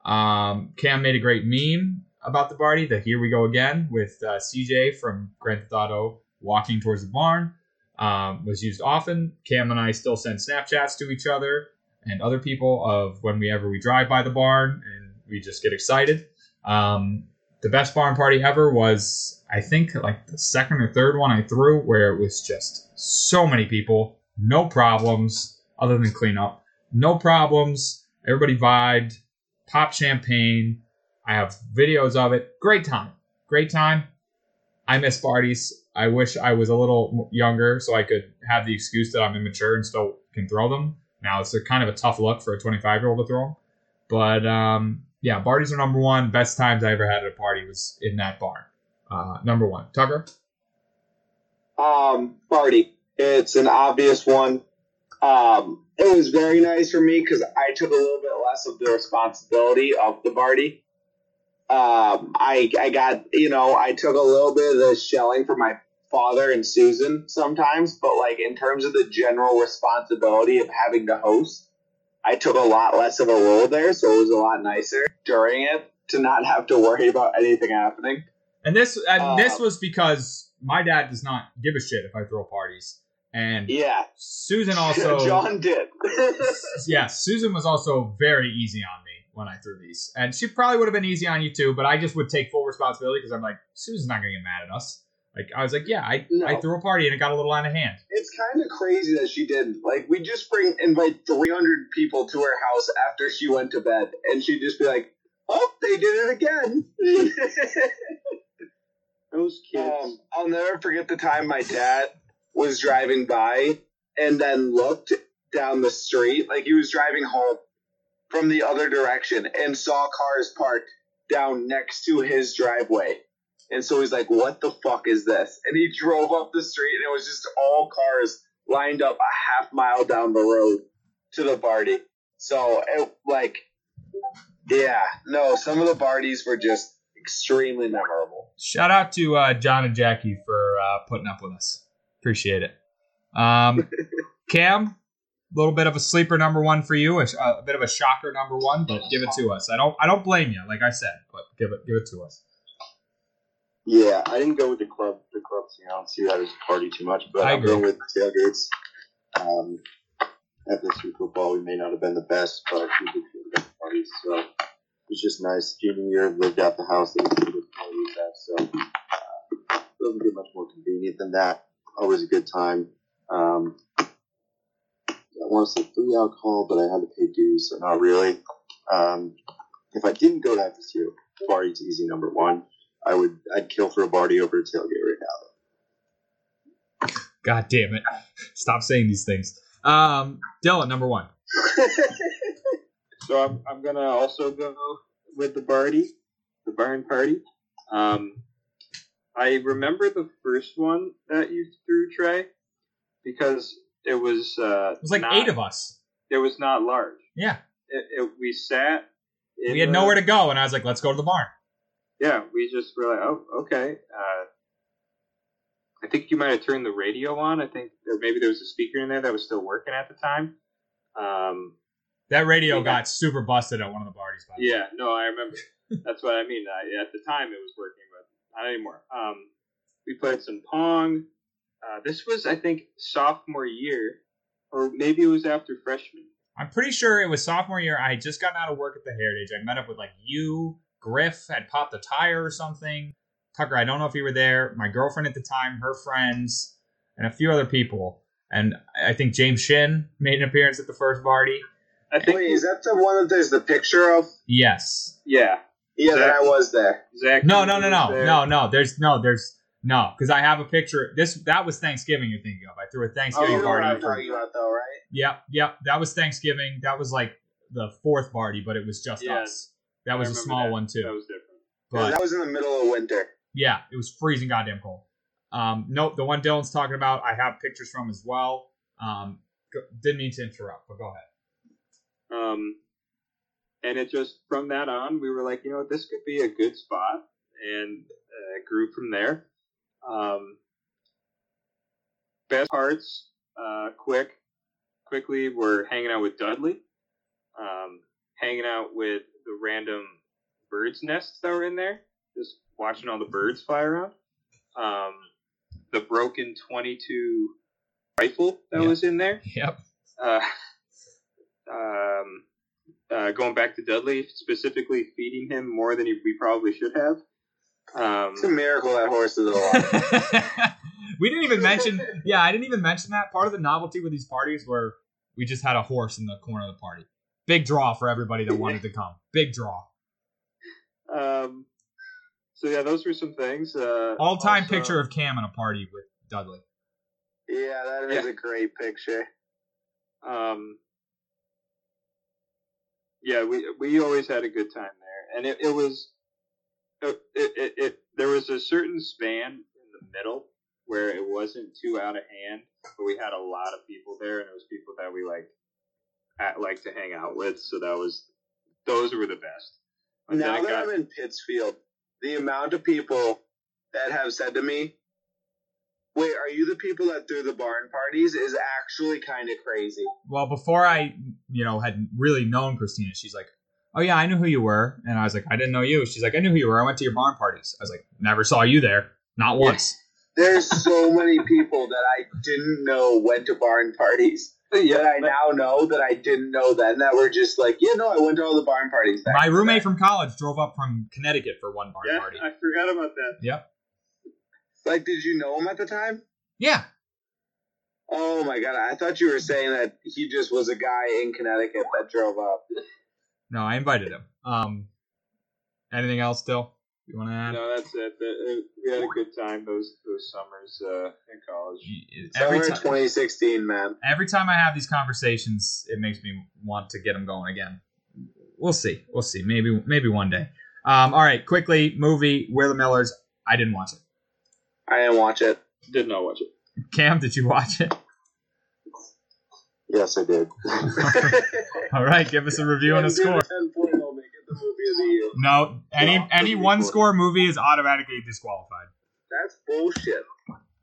A: Um, Cam made a great meme about the Barty. The here we go again with uh, CJ from Grand Theft Auto walking towards the barn. Um, was used often. Cam and I still send Snapchats to each other and other people of whenever we ever we drive by the barn and we just get excited. Um, the best barn party ever was, I think, like the second or third one I threw, where it was just so many people, no problems other than cleanup, no problems. Everybody vibed, popped champagne. I have videos of it. Great time, great time. I miss parties. I wish I was a little younger so I could have the excuse that I'm immature and still can throw them. Now it's a kind of a tough look for a 25 year old to throw. But um, yeah, parties are number one. Best times I ever had at a party was in that barn. Uh, number one. Tucker?
B: Um. It's an obvious one. Um, it was very nice for me because I took a little bit less of the responsibility of the party. Um, I I got you know I took a little bit of the shelling for my father and Susan sometimes, but like in terms of the general responsibility of having to host, I took a lot less of a role there, so it was a lot nicer during it to not have to worry about anything happening.
A: And this and
B: Uh,
A: this was because my dad does not give a shit if I throw parties. And
B: Yeah,
A: Susan also
B: John did.
A: yeah, Susan was also very easy on me when I threw these, and she probably would have been easy on you too. But I just would take full responsibility because I'm like, Susan's not gonna get mad at us. Like I was like, yeah, I
B: No.
A: I threw a party and it got a little out of hand.
B: It's kind of crazy that she didn't. Like, we just bring invite 300 people to her house after she went to bed, and she'd just be like, "Oh, they did it again."
D: Those kids.
B: um, I'll never forget the time my dad was driving by and then looked down the street, like he was driving home from the other direction, and saw cars parked down next to his driveway. And so he's like, "What the fuck is this?" And he drove up the street, and it was just all cars lined up a half mile down the road to the party. So it like, yeah, no, some of the parties were just extremely memorable.
A: Shout out to uh, John and Jackie for uh, putting up with us. Appreciate it. Um, Cam, a little bit of a sleeper number one for you, a, a bit of a shocker number one, but give it to us. I don't I don't blame you, like I said, but give it give it to us.
E: Yeah, I didn't go with the club. The club scene. I don't see that as a party too much, but
A: I
E: I'm
A: agree.
E: going with tailgates. Um, at the Super football, we may not have been the best, but we did feel good parties. So it was just nice. Junior year, lived out the house that we did parties at, so uh, doesn't get much more convenient than that. Always a good time. Um, I want to say free alcohol, but I had to pay dues, so not really. Um, if I didn't go to FSU, party's easy number one. I would I'd kill for a party over a tailgate right now.
A: God damn it! Stop saying these things. Um, Dylan, number one.
C: So I'm, I'm gonna also go with the party, the barn party. Um, I remember the first one that you threw, Trey, because it was uh,
A: It was like
C: not,
A: eight of us.
C: It was not large.
A: Yeah,
C: It, it, we sat. in
A: we had
C: the-
A: nowhere to go, and I was like, let's go to the barn.
C: Yeah, we just were like, oh, okay. Uh, I think you might have turned the radio on. I think, or maybe there was a speaker in there that was still working at the time. Um,
A: That radio
C: Yeah.
A: got super busted at one of the parties. By.
C: Yeah, no, I remember. That's what I mean. Uh, at the time, it was working, but not anymore. Um, we played some pong. Uh, this was, I think, sophomore year, or maybe it was after freshman.
A: I'm pretty sure it was sophomore year. I had just gotten out of work at the Heritage. I met up with like you, Griff had popped a tire or something. Tucker, I don't know if you were there. My girlfriend at the time, her friends, and a few other people. And I think James Shin made an appearance at the first party.
C: I think.
B: Wait, is that the one that there's the picture of?
A: Yes.
C: yeah,
B: Yeah, then I was there.
C: Zach.
A: No, no, no, no,
C: there.
A: no, no. There's no, there's no, because I have a picture. This that was Thanksgiving. You're thinking of? I threw a
B: Oh,
A: Thanksgiving
B: you know what
A: party.
B: I'm
A: for-
B: talking about, though, right?
A: Yep, yep. That was Thanksgiving. That was like the fourth party, but it was just
C: Yeah,
A: us. That was a small
C: that.
A: one too.
C: That was different.
A: But
B: that was in the middle of winter.
A: yeah, it was freezing goddamn cold. Um, nope, the one Dylan's talking about, I have pictures from as well. Um, go, didn't mean to interrupt, but go ahead.
C: Um, and it just from that on, we were like, you know, this could be a good spot, and uh, grew from there. Um, best parts, uh, quick, quickly, were hanging out with Dudley, um, hanging out with the random birds' nests that were in there, just watching all the birds fly around. Um, the broken 22 rifle that
A: Yeah.
C: was in there
A: Yep.
C: uh, um, uh, going back to Dudley, specifically feeding him more than he, we probably should have. Um,
B: It's a miracle that horse is alive.
A: we didn't even mention. Yeah, I didn't even mention that. Part of the novelty with these parties where we just had a horse in the corner of the party. Big draw for everybody that wanted to come. Big draw.
C: um, so yeah, those were some things. Uh,
A: All time
C: also-
A: picture of Cam in a party with Dudley.
B: yeah, that is
C: Yeah.
B: a great picture.
C: Um, yeah, we we always had a good time there, and it, it was it, it, it, it there was a certain span in the middle where it wasn't too out of hand, but we had a lot of people there, and it was people that we like at, like to hang out with, so that was those were the best. And
B: Now that
C: got-
B: I'm in Pittsfield, the amount of people that have said to me, "Wait, are you the people that threw the barn parties?" is actually kind of crazy.
A: Well, before I, you know, had really known Christina, she's like, "Oh yeah, I knew who you were," and I was like, "I didn't know you." She's like, "I knew who you were. I went to your barn parties." I was like, "Never saw you there, not once."
B: There's so many people that I didn't know went to barn parties that I now know that I didn't know then that were just like, yeah, no, I went to all the barn parties. back
A: My roommate
B: day."
A: from college drove up from Connecticut for one barn
C: yeah,
A: party.
C: I forgot about that.
A: Yep.
B: Like, did you know him at the time?
A: Yeah.
B: Oh my god! I thought you were saying that he just was a guy in Connecticut that drove up.
A: No, I invited him. Um, anything else, still? You want to add?
C: No, that's it. Uh, We had a good time those those summers uh, in college.
A: Every
B: Summer
A: time,
B: 2016, man.
A: every time I have these conversations, it makes me want to get them going again. We'll see. We'll see. Maybe maybe one day. Um, all right, quickly, movie We're the Millers. I didn't watch it.
B: I didn't watch it.
C: Did not watch it.
A: Cam, did you watch it?
E: Yes, I did.
A: All right, give us a review and a score.
B: Of the year.
A: No, any
E: Well,
A: any one score movie is automatically disqualified.
B: That's bullshit.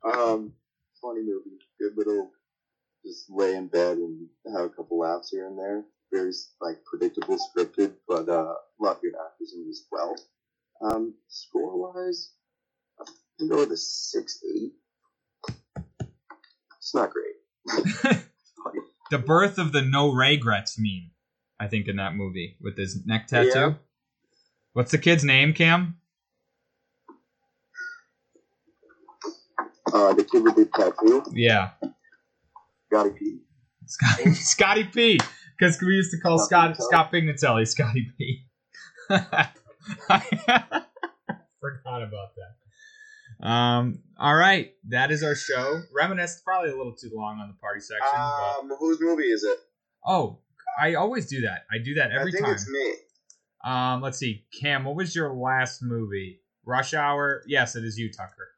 E: Um, funny movie. Good little, just lay in bed and have a couple laughs here and there. Very like predictable, scripted, but uh, a lot of good actors in it as well. Um, score wise, I'm go with a six eight. It's not great.
A: The birth of the no regrets meme, I think, in that movie with his neck tattoo.
B: Yeah.
A: What's the kid's name, Cam?
E: Uh, the kid with the tattoo,
A: Yeah,
E: Scotty P.
A: Scotty, Scotty P. Because we used to call Scott
E: Scott
A: Pignatelli Scotty P. I forgot about that. Um. All right, that is our show. Reminisced probably a little too long on the party section. but,
B: Um, whose movie is it?
A: oh, I always do that. I do that every
B: I think
A: time.
B: it's me.
A: Um, let's see, Cam, what was your last movie? Rush Hour. Yes, it is you, Tucker.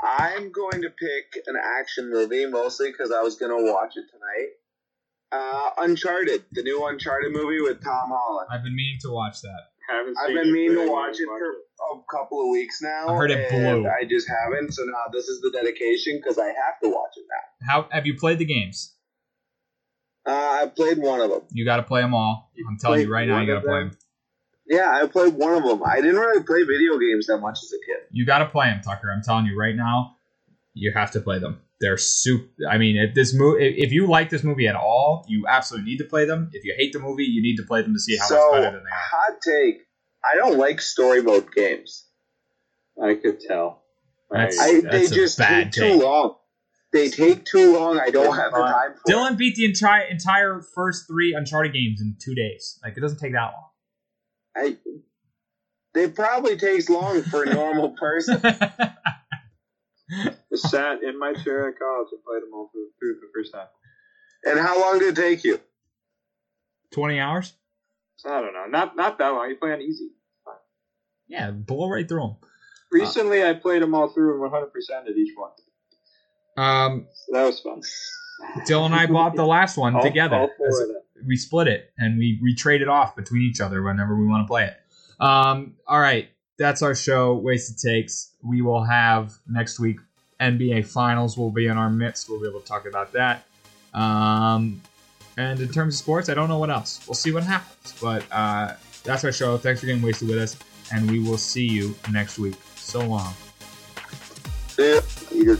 B: I'm going to pick an action movie mostly because I was gonna watch it tonight. Uh, Uncharted, the new Uncharted movie with Tom Holland.
A: I've been meaning to watch that.
C: Haven't
B: I've been meaning to watch it for a couple of weeks now.
A: I heard it blew.
B: I just haven't, so now this is the dedication because I have to watch it now.
A: How have you played the games?
B: Uh, I played one of them.
A: You got to play them all. I'm telling you right now, you got to play
C: them?
B: Yeah, I played one of them. I didn't really play video games that much as a kid.
A: You got to play them, Tucker. I'm telling you right now, you have to play them. They're super. I mean, if this movie, if you like this movie at all, you absolutely need to play them. If you hate the movie, you need to play them to see how
B: so,
A: much better than they are.
B: hot take. I don't like story mode games.
C: I could tell.
A: That's-
B: I,
A: that's
B: they
A: a
B: just
A: bad
B: take
A: take.
B: too long. They take too long. I don't have the time for it.
A: Dylan beat the entire entire first three Uncharted games in two days. Like it doesn't take that long.
B: I, it probably takes long for a normal person.
C: I sat in my chair at college and played them all through, through the first time.
B: And how long did it take you?
A: Twenty hours.
C: So I don't know. Not not that long. You play on easy.
A: Yeah, blow right through them.
C: Recently, I played them all through and 100% at each one.
A: Um,
C: So that was fun.
A: Dylan and I bought the last one
C: All-
A: together.
C: all four
A: As-
C: of them.
A: we split it and we we traded off between each other whenever we want to play it. Um, all right, that's our show. Wasted takes. We will have next week NBA Finals will be in our midst. We'll be able to talk about that. Um, and in terms of sports, I don't know what else. We'll see what happens. But uh, that's our show. Thanks for getting wasted with us, and we will see you next week. So long.
B: Yeah.
E: Either